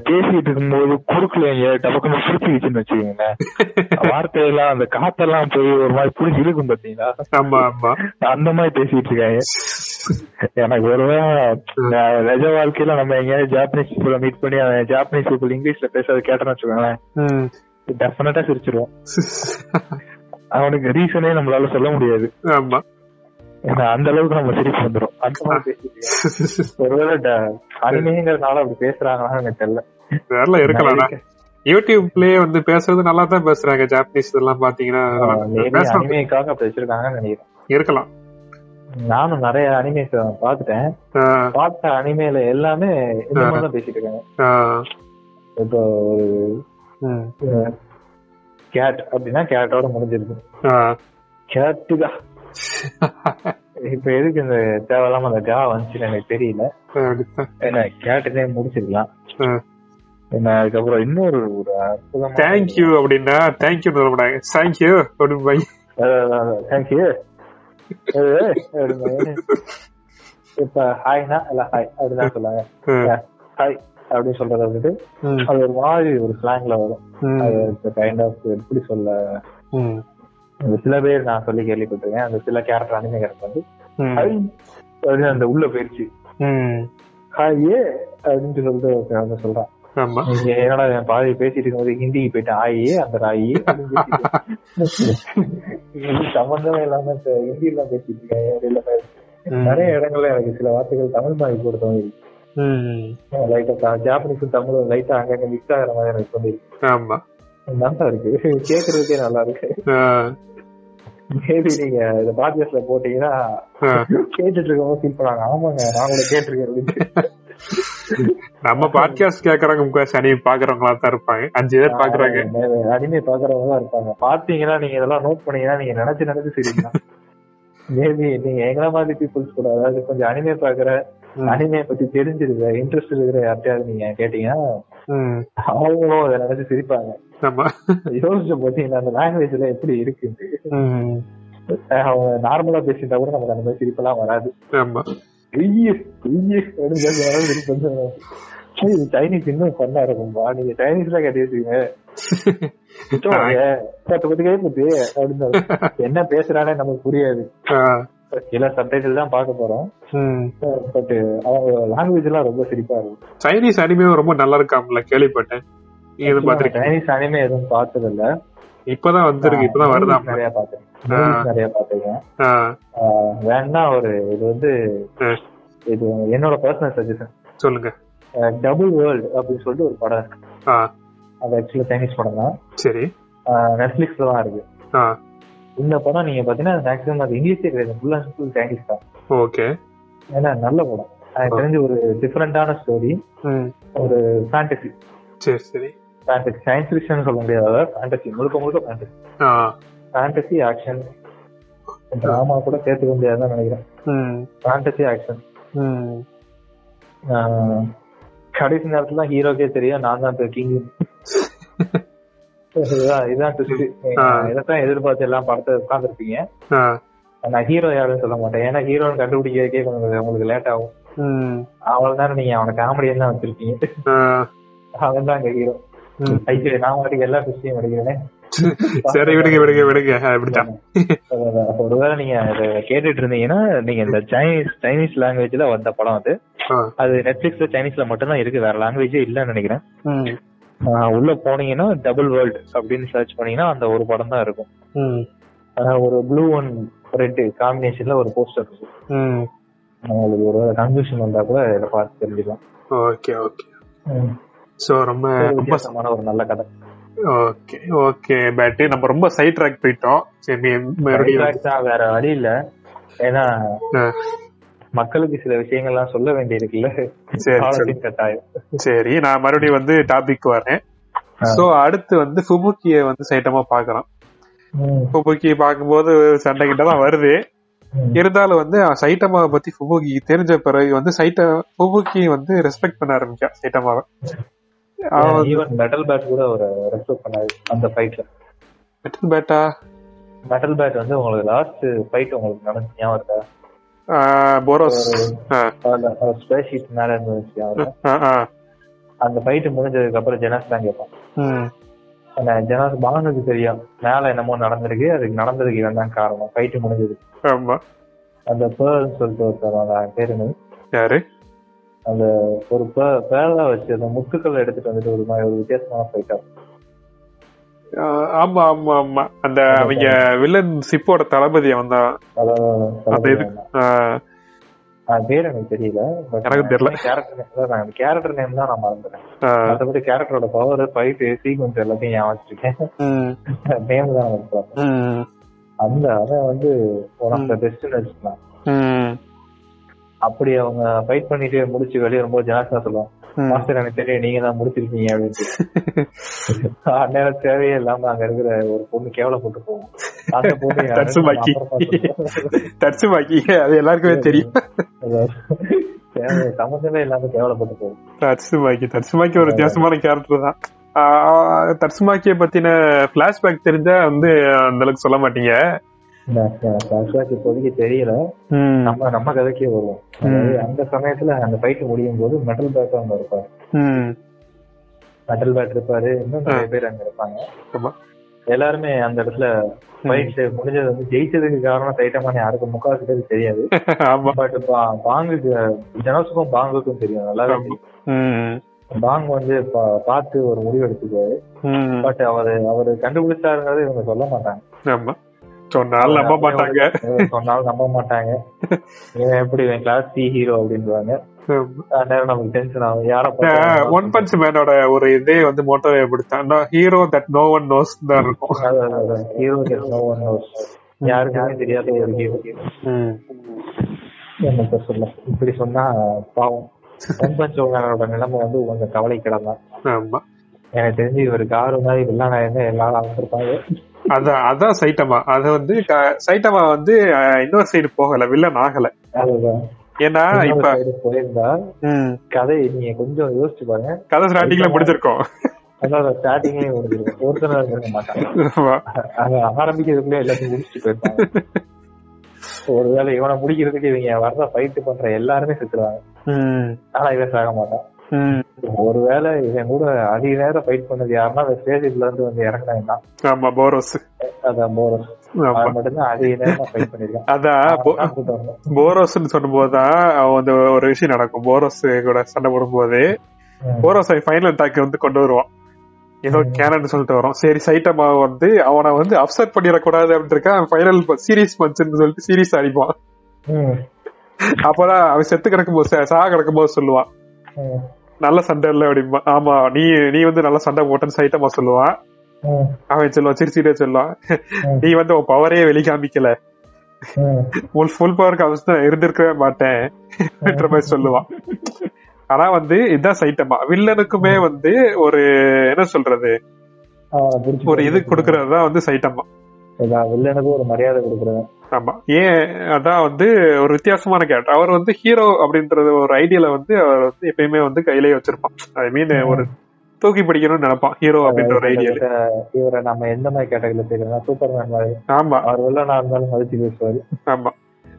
பேசிட்டு இருக்கும்போது குறுக்குல எங்க டபக்குன்னு புடிச்சுக்கிச்சுன்னு வச்சுக்கோங்களேன். வார்த்தையெல்லாம் அந்த காத்தெல்லாம் போய் ஒரு மாதிரி புடிச்சு இழுக்கும் பாத்தீங்களா? ஆமா ஆமா. அந்த மாதிரி பேசிட்டு இருக்காங்க. எனக்கு ஒருவேளை நிஜ வாழ்க்கையில நம்ம எங்கேயாவது ஜாப்பனீஸ் பீப்புள மீட் பண்ணி அவன் ஜாப்பனீஸ் பீப்புள் இங்கிலீஷ்ல பேசுறது கேட்டோம்னு வச்சுக்கோங்களேன். டெஃபினட்டா சிரிச்சிருவான். அவனுக்கு ரீசனே நம்மளால சொல்ல முடியாது. ஆமா. ஏன்னா அந்த அளவுக்கு நம்ம சிரிப்பு வந்துரும். அந்த மாதிரி பேசிட்டு. ஒருவேளை அனிமைங்கிறதுனால அப்படி பேசுறாங்களான்னு எனக்கு தெரியல. வேற இருக்கலாம் யூடியூப்லயே வந்து பேசுறது நல்லா தான் பேசுறாங்க ஜாப்பனீஸ் எல்லாம் பாத்தீங்கன்னா. அனிமைக்காக அப்படி வச்சிருக்காங்கன்னு நினைக்கிறேன். இருக்கலாம். நானும் நிறைய அனிமேஸ் பாத்துட்டேன். பார்த்த அனிமேல எல்லாமே இந்த மாதிரி தான் பேசிட்டு இருக்காங்க. இப்போ ஒரு கேட் அப்படின்னா கேட்டோட முடிஞ்சிருக்கு ஆஹ் கேட்டு தான் (laughs) இப்ப எதுக்கு இந்த தேவையில்லாம அந்த கா வந்துச்சுன்னு எனக்கு தெரியல. ஏன்னா கேட்டுனே முடிச்சிருக்கலாம். ஆஹ் என்ன அதுக்கப்புறம் இன்னொரு ஒரு அற்புதமான தேங்க்யூ அப்படின்னா தேங்க்யூ சொல்ல மாட்டாங்க. தேங்க்யூ அப்படின்னு தேங்க்யூ இப்ப ஹாய்னா இல்ல ஹாய் அப்படிதான் சொல்லாங்க ஹாய் அப்படின்னு சொல்றத வந்துட்டு அது ஒரு மாதிரி ஒரு ஸ்லாங்ல வரும். அது கைண்ட் ஆஃப் எப்படி சொல்ல அந்த சில பேர் நான் சொல்லி கேள்விப்பட்டிருக்கேன். அந்த சில கேரக்டர் அனிமே கேரக்டர் வந்து ஹாய் அந்த உள்ள போயிருச்சு. ஹாயே அப்படின்ட்டு சொல்லிட்டு வந்து சொல்றான். என்னடா என் பாதி பேசிட்டு இருக்கும்போது ஹிந்திக்கு போயிட்டு ஆயே அந்த ராயி சம்பந்தமே இல்லாம இப்ப ஹிந்தி எல்லாம் பேசிட்டு இடையில நிறைய இடங்கள்ல எனக்கு சில வார்த்தைகள் தமிழ் மாதிரி கூட தோணிருக்கு. லைட்டா ஜாப்பனீஸும் தமிழும் லைட்டா அங்கங்க மிக்ஸ் ஆகிற மாதிரி எனக்கு தோணிருக்கு. ஆமா. நல்லா இருக்கு. கேக்குறதுக்கே நல்லா இருக்கு. மேபி நீங்க இந்த பாட்காஸ்ட்ல போட்டீங்கன்னா கேட்டுட்டு இருக்கவங்க ஃபீல் பண்ணாங்க ஆமாங்க நான் கூட கேட்டிருக்கேன் நம்ம பாட்காஸ்ட் கேக்குறவங்க முக்காசி அணியை பாக்குறவங்களா தான் இருப்பாங்க. அஞ்சு பேர் பாக்குறாங்க. அனிமே பாக்குறவங்க தான் இருப்பாங்க. பாத்தீங்கன்னா நீங்க இதெல்லாம் நோட் பண்ணீங்கன்னா நீங்க நினைச்சு நினைச்சு சிரிக்கலாம். மேபி நீங்க எங்களை மாதிரி பீப்புள்ஸ் கூட அதாவது கொஞ்சம் அனிமே பாக்குற அனிமே பத்தி தெரிஞ்சிருக்கிற இன்ட்ரெஸ்ட் இருக்கிற யார்ட்டையாவது நீங்க கேட்டீங்கன்னா அவங்களும் அதை நினைச்சு சிரிப்பாங்க. ஆமா. யோசிச்சு பாத்தீங்கன்னா அந்த லாங்குவேஜ்ல எப்படி இருக்குன்ட்டு ம். அவங்க நார்மலா பேசிட்டா கூட நமக்கு அந்த மாதிரி சிரிப்பெல்லாம் வராது. ஆமா. இது சைனீஸ் இன்னும் பண்ணா இருக்கும்பா. நீங்க சைனீஸ்ல கேட்டு வச்சுக்கீங்க (laughs) பத்து பத்து கைப்பத்து அப்படின்னு என்ன பேசுறானே நமக்கு புரியாது. சில சப்டைட்டில் தான் பார்க்க போறோம். ம். பட் அவங்க லாங்குவேஜ் எல்லாம் ரொம்ப சிரிப்பா இருக்கும் சைனீஸ் அனிமே ரொம்ப நல்லா இருக்காம்ல கேள்விப்பட்டேன். நீங்க எதுவும் பாத்திருக்கீங்க சைனீஸ் அனிமே எதுவும் பார்த்தது இல்ல இப்பதான் வந்திருக்கு இப்பதான் வருதாம் நிறைய Movies நிறைய பாத்துருக்கேன் ஆஹ் வேணா ஒரு இது வந்து இது என்னோட பர்சனல் சஜஷன் சொல்லுங்க. டபுள் வேர்ல்டு அப்படின்னு சொல்லிட்டு ஒரு படம் இருக்கு. அது ஆக்சுவலா சைனீஸ் படம் தான். சரி. நெட்ஃபிளிக்ஸ்ல தான் இருக்கு. ஆஹ் இந்த படம் நீங்க பாத்தீங்கன்னா மேக்ஸிமம் அது இங்கிலீஷே கிடையாது. ஃபுல் அண்ட் ஃபுல் சைனீஸ் தான். ஓகே. ஏன்னா நல்ல படம். எனக்கு தெரிஞ்சு ஒரு டிஃப்ரெண்டான ஸ்டோரி ஒரு ஃபேண்டசி சரி சரி. ஃபேண்டசி சயின்ஸ் ஃபிக்ஷன் சொல்ல முடியாது. ஃபேண்டசி முழுக்க முழுக்க ஃபேண்டசி ஃபேண்டசி ஆக்ஷன் டிராமா கூட சேர்த்துக்க முடியாதுன்னு நினைக்கிறேன். ஃபேண்டசி ஆக்ஷன் கடைசி நேரத்துல ஹீரோக்கே தெரியும். நான் தான் கிங் (laughs) (laughs) இதைத்தான் எதிர்பார்த்து எல்லாம் படத்தை உட்காந்துருப்பீங்க ஆஹ் நான் ஹீரோ யாருன்னு சொல்ல மாட்டேன். ஏன்னா ஹீரோன்னு கண்டுபிடிக்கிறதுக்கே கொஞ்சம் உங்களுக்கு லேட் ஆகும். அவ்வளவு நேரம் நீங்க அவனை காமெடியன் தான் வச்சிருக்கீங்க. அவன் தான் ஹீரோ. ஐயோ நான் வாட்டிக்கு எல்லா விஷயம் படிக்கிறேனே. (laughs) சரி விடுங்க விடுங்க விடுங்க. அப்படித்தான் ஒருவேளை நீங்க கேட்டுட்டு இருந்தீங்கன்னா நீங்க இந்த சைனீஸ் சைனீஸ் லாங்குவேஜ்ல வந்த படம் அது. அது நெட்ஃபிளிக்ஸ்ல சைனீஸ்ல மட்டும்தான் இருக்கு. வேற லாங்குவேஜே இல்லன்னு நினைக்கிறேன். உள்ள போனீங்கன்னா டபுள் வேர்ல்ட் அப்படின்னு சர்ச் பண்ணீங்கன்னா அந்த ஒரு படம் தான் இருக்கும். ஒரு ப்ளூ அண்ட் ரெட் காம்பினேஷன்ல ஒரு போஸ்டர் இருக்கும். உங்களுக்கு ஒரு கன்ஃபியூஷன் வந்தா கூட இதை பார்த்து தெரிஞ்சுக்கலாம். Okay okay. சோ ரொம்ப வித்தியாசமான ஒரு நல்ல கதை. ஓகே ஓகே பேட்டு. நம்ம ரொம்ப சைட் ட்ராக் போயிட்டோம். சரி வேற வழி இல்ல. ஏன்னா மக்களுக்கு சில விஷயங்கள்லாம் சொல்ல வேண்டியிருக்குல்ல? கட்டாயம். சரி நான் மறுபடியும் வந்து டாபிக் வரேன். சோ அடுத்து வந்து ஃபுபுக்கிய வந்து சைட்டமா பாக்குறோம் ஃபுபுக்கி பார்க்கும்போது சண்டை கிட்ட தான் வருது. இருந்தாலும் வந்து சைட்டமா பத்தி ஃபுபுக்கி தெரிஞ்ச பிறகு வந்து சைட்ட ஃபுபுக்கி வந்து ரெஸ்பெக்ட் பண்ண ஆரம்பிச்சா சைட்டமாவை. மெட்டல் பேட் கூட ஒரு ரெஸ்பெக்ட் பண்ணாரு அந்த ஃபைட்ல மெட்டல் பேட்டா மெட்டல் பேட் வந்து உங்களுக்கு லாஸ்ட் ஃபைட் உங்களுக்கு நடந்துச்சு ஞாபகம் இருக்கா? போரோஸ். ஸ்பேஸ் ஷீட் மேல இருந்துச்சு ஆ. அந்த ஃபைட் முடிஞ்சதுக்கு அப்புறம் ஜெனாஸ் தான் கேட்பான் ஜெனாஸ் பானுக்கு தெரியும். மேல என்னமோ நடந்திருக்கு அதுக்கு நடந்ததுக்கு இவன் தான் காரணம். ஃபைட் முடிஞ்சது ஆமா. அந்த பேர்ன்னு சொல்லிட்டு ஒருத்தர் பேரு? யாரு? அந்த ஒரு பே- பேரா வச்சு அந்த முத்துக்கள் எடுத்துட்டு வந்துட்டு ஒரு மாதிரி ஒரு வித்தியாசமான ஃபைட்டா ஆ, ஆமா ஆமா ஆமா. அந்த அவங்க வில்லன் சிப்போட தளபதி அவன் தான். அந்த இது பேர் எனக்கு தெரியல எனக்கு தெரியல. கேரக்டர் அந்த கேரக்டர் நேம் தான் நான் மறந்துட்டேன். மற்றபடி கேரக்டரோட பவர் ஃபைட் சீக்வன்ஸ் எல்லாத்தையும் ஞாபகம் நேம் (laughs) தான் எனக்கு அந்த அவன் வந்து ஒன் ஆஃப் த பெஸ்ட்னு வச்சுக்கலாம் அப்படி அவங்க ஃபைட் பண்ணிட்டு முடிச்சு வெளியே வரும்போது ஜனாசா சொல்லுவான். மாஸ்டர் எனக்கு தெரியும் நீங்க தான் முடிச்சிருக்கீங்க அப்படின்ட்டு (laughs) அந்நேரம் தேவையே இல்லாம அங்க இருக்கிற ஒரு பொண்ணு கேவலப்பட்டு போகும். அந்த பொண்ணு தட்சுமாக்கி. தட்சுமாக்கி அது எல்லாருக்குமே (laughs) தெரியும். தேவை சம்மந்தமே இல்லாம கேவலப்பட்டு போகும். தட்சுமாக்கி தட்சுமாக்கி ஒரு வித்தியாசமான கேரக்டர் தான். தட்சுமாக்கிய பத்தின பிளாஷ்பேக் தெரிஞ்சா வந்து அந்த அளவுக்கு சொல்ல மாட்டீங்க. ஃபிளாஷ்பேக் இப்போதைக்கு தெரியல. நம்ம நம்ம கதைக்கே வருவோம். அந்த சமயத்துல அந்த ஃபைட் முடியும் போது மெட்டல் பேக் அங்க இருப்பாரு மெட்டல் பேட் இருப்பாரு. இன்னும் நிறைய பேர் அங்க இருப்பாங்க. எல்லாருமே அந்த இடத்துல ஃபைட் முடிஞ்சது வந்து ஜெயிச்சதுக்கு காரணம் தைட்டமான யாருக்கும் முக்காவாசி பேருக்கு தெரியாது. (laughs) பட் பாங்குக்கு ஜனோஸுக்கும் பாங்குக்கும் தெரியும். நல்லாவே. தெரியும். பாங் வந்து பார்த்து ஒரு முடிவு எடுத்துக்குவாரு. பட் அவரு அவரு கண்டுபிடிச்சாருங்கிறது இவங்க சொல்ல மாட்டாங்க. (laughs) சொன்னாலும் நம்ப மாட்டாங்க. சொன்னாலும் நம்ப மாட்டாங்க. இவன் எப்படி இவன் கிளாஸ் சி ஹீரோ அப்படின்றாங்க நேரம் நமக்கு டென்ஷன் ஆகும். யார ஒன் பஞ்ச் மேனோட ஒரு இதே வந்து மோட்டோ எப்படித்தான் hero that no one knows தான் இருக்கும். ஹீரோ நோ ஒன் நோஸ் யாருக்குமே தெரியாத ஒரு ஹீரோ என்ன சொல்ல? இப்படி சொன்னா பாவம். ஒன் பஞ்ச் மேனோட நிலைமை வந்து கொஞ்சம் கவலைக்கிடம் தான் ஆமா. எனக்கு தெரிஞ்சு இவர் காரு மாதிரி வில்லானா எல்லாரும் அமைச்சிருப்பாங்க அதான் அதான் சைட்டமா. அது வந்து சைட்டமா வந்து இன்னொரு சைடு போகல வில்லன் ஆகல. ஏன்னா இப்ப போயிருந்தா கதை நீங்க கொஞ்சம் யோசிச்சு பாருங்க. கதை ஸ்டார்டிங்ல முடிஞ்சிருக்கோம். அதாவது ஸ்டார்டிங்லயே முடிஞ்சிருக்கும். இருக்க மாட்டாங்க. ஆரம்பிக்கிறதுக்குள்ளே எல்லாத்தையும் முடிச்சுட்டு போயிருப்பாங்க ஒருவேளை இவனை முடிக்கிறதுக்கு இவங்க வர்ற ஃபைட் பண்ற எல்லாருமே செத்துருவாங்க. ஆனா இவன் சாக மாட்டான். ஒருவேளை இவன் கூட அதிக நேரம் ஃபைட் பண்ணது யாருன்னா அந்த ஸ்டேஜ்ல இருந்து வந்து இறங்கினாங்க ஆமா போரோஸ் அதான் போரஸ் ஆமா. அவன் மட்டும்தான் அதிக நேரம் ஃபைட் பண்ணிருக்கான். அதான் போ- அவன் தான் கூட்டு வரணும். போரோஸ்னு சொல்லும்போதுதான் அவன் வந்து ஒரு விஷயம் நடக்கும். போரோஸ் கூட சண்டை போடும்போது ம். போரோஸ் ஃபைனல் அட்டாக் வந்து கொண்டு வருவான். ஏதோ கேனன் சொல்லிட்டு வரும். சரி சைட்டமா வந்து அவனை வந்து அப்செட் பண்ணிடக்கூடாது அப்படின்னு இருக்கா ஃபைனல் சீரியஸ் பஞ்சுன்னு சொல்லிட்டு சீரியஸ் அடிப்பான். அப்பதான் அவன் செத்து கிடக்கும்போது சா- சாக கிடக்கும்போது சொல்லுவான். ம். நல்ல சண்டை இல்ல அப்படிம்பா ஆமா நீ நீ வந்து நல்ல சண்டை போட்டேன்னு சைட்டமா சொல்லுவான். அவன் சொல்லுவான் சிரிச்சிட்டே சொல்லுவான். நீ வந்து உன் பவரே வெளிக்காமிக்கல. ம். ஃபுல் பவர் காமிச்சு இருந்திருக்கவே மாட்டேன் மாதிரி சொல்லுவான் ஆனா வந்து இதுதான் சைட்டமா வில்லனுக்குமே வந்து ஒரு என்ன சொல்றது? ஒரு இது கொடுக்கறது தான் வந்து சைட்டமா வில்லனுக்கு ஒரு மரியாதை கொடுக்குறேன் ஆமா. ஏன் அதான் வந்து ஒரு வித்தியாசமான கேரக்டர். அவர் வந்து ஹீரோ அப்படின்றது ஒரு ஐடியால வந்து அவர் வந்து எப்பயுமே வந்து கையிலேயே வச்சிருப்பான். ஐ மீன் ஒரு தூக்கி பிடிக்கணும்னு நினைப்பான் ஹீரோ அப்படின்ற ஒரு ஐடியால இவரை நம்ம எந்த மாதிரி கேட்டகரியில தெரியும்னா சூப்பர்மேன் மாதிரி. ஆமா. அவர் வில்லனா இருந்தாலும் மதிச்சு பேசுவாரு. ஆமா.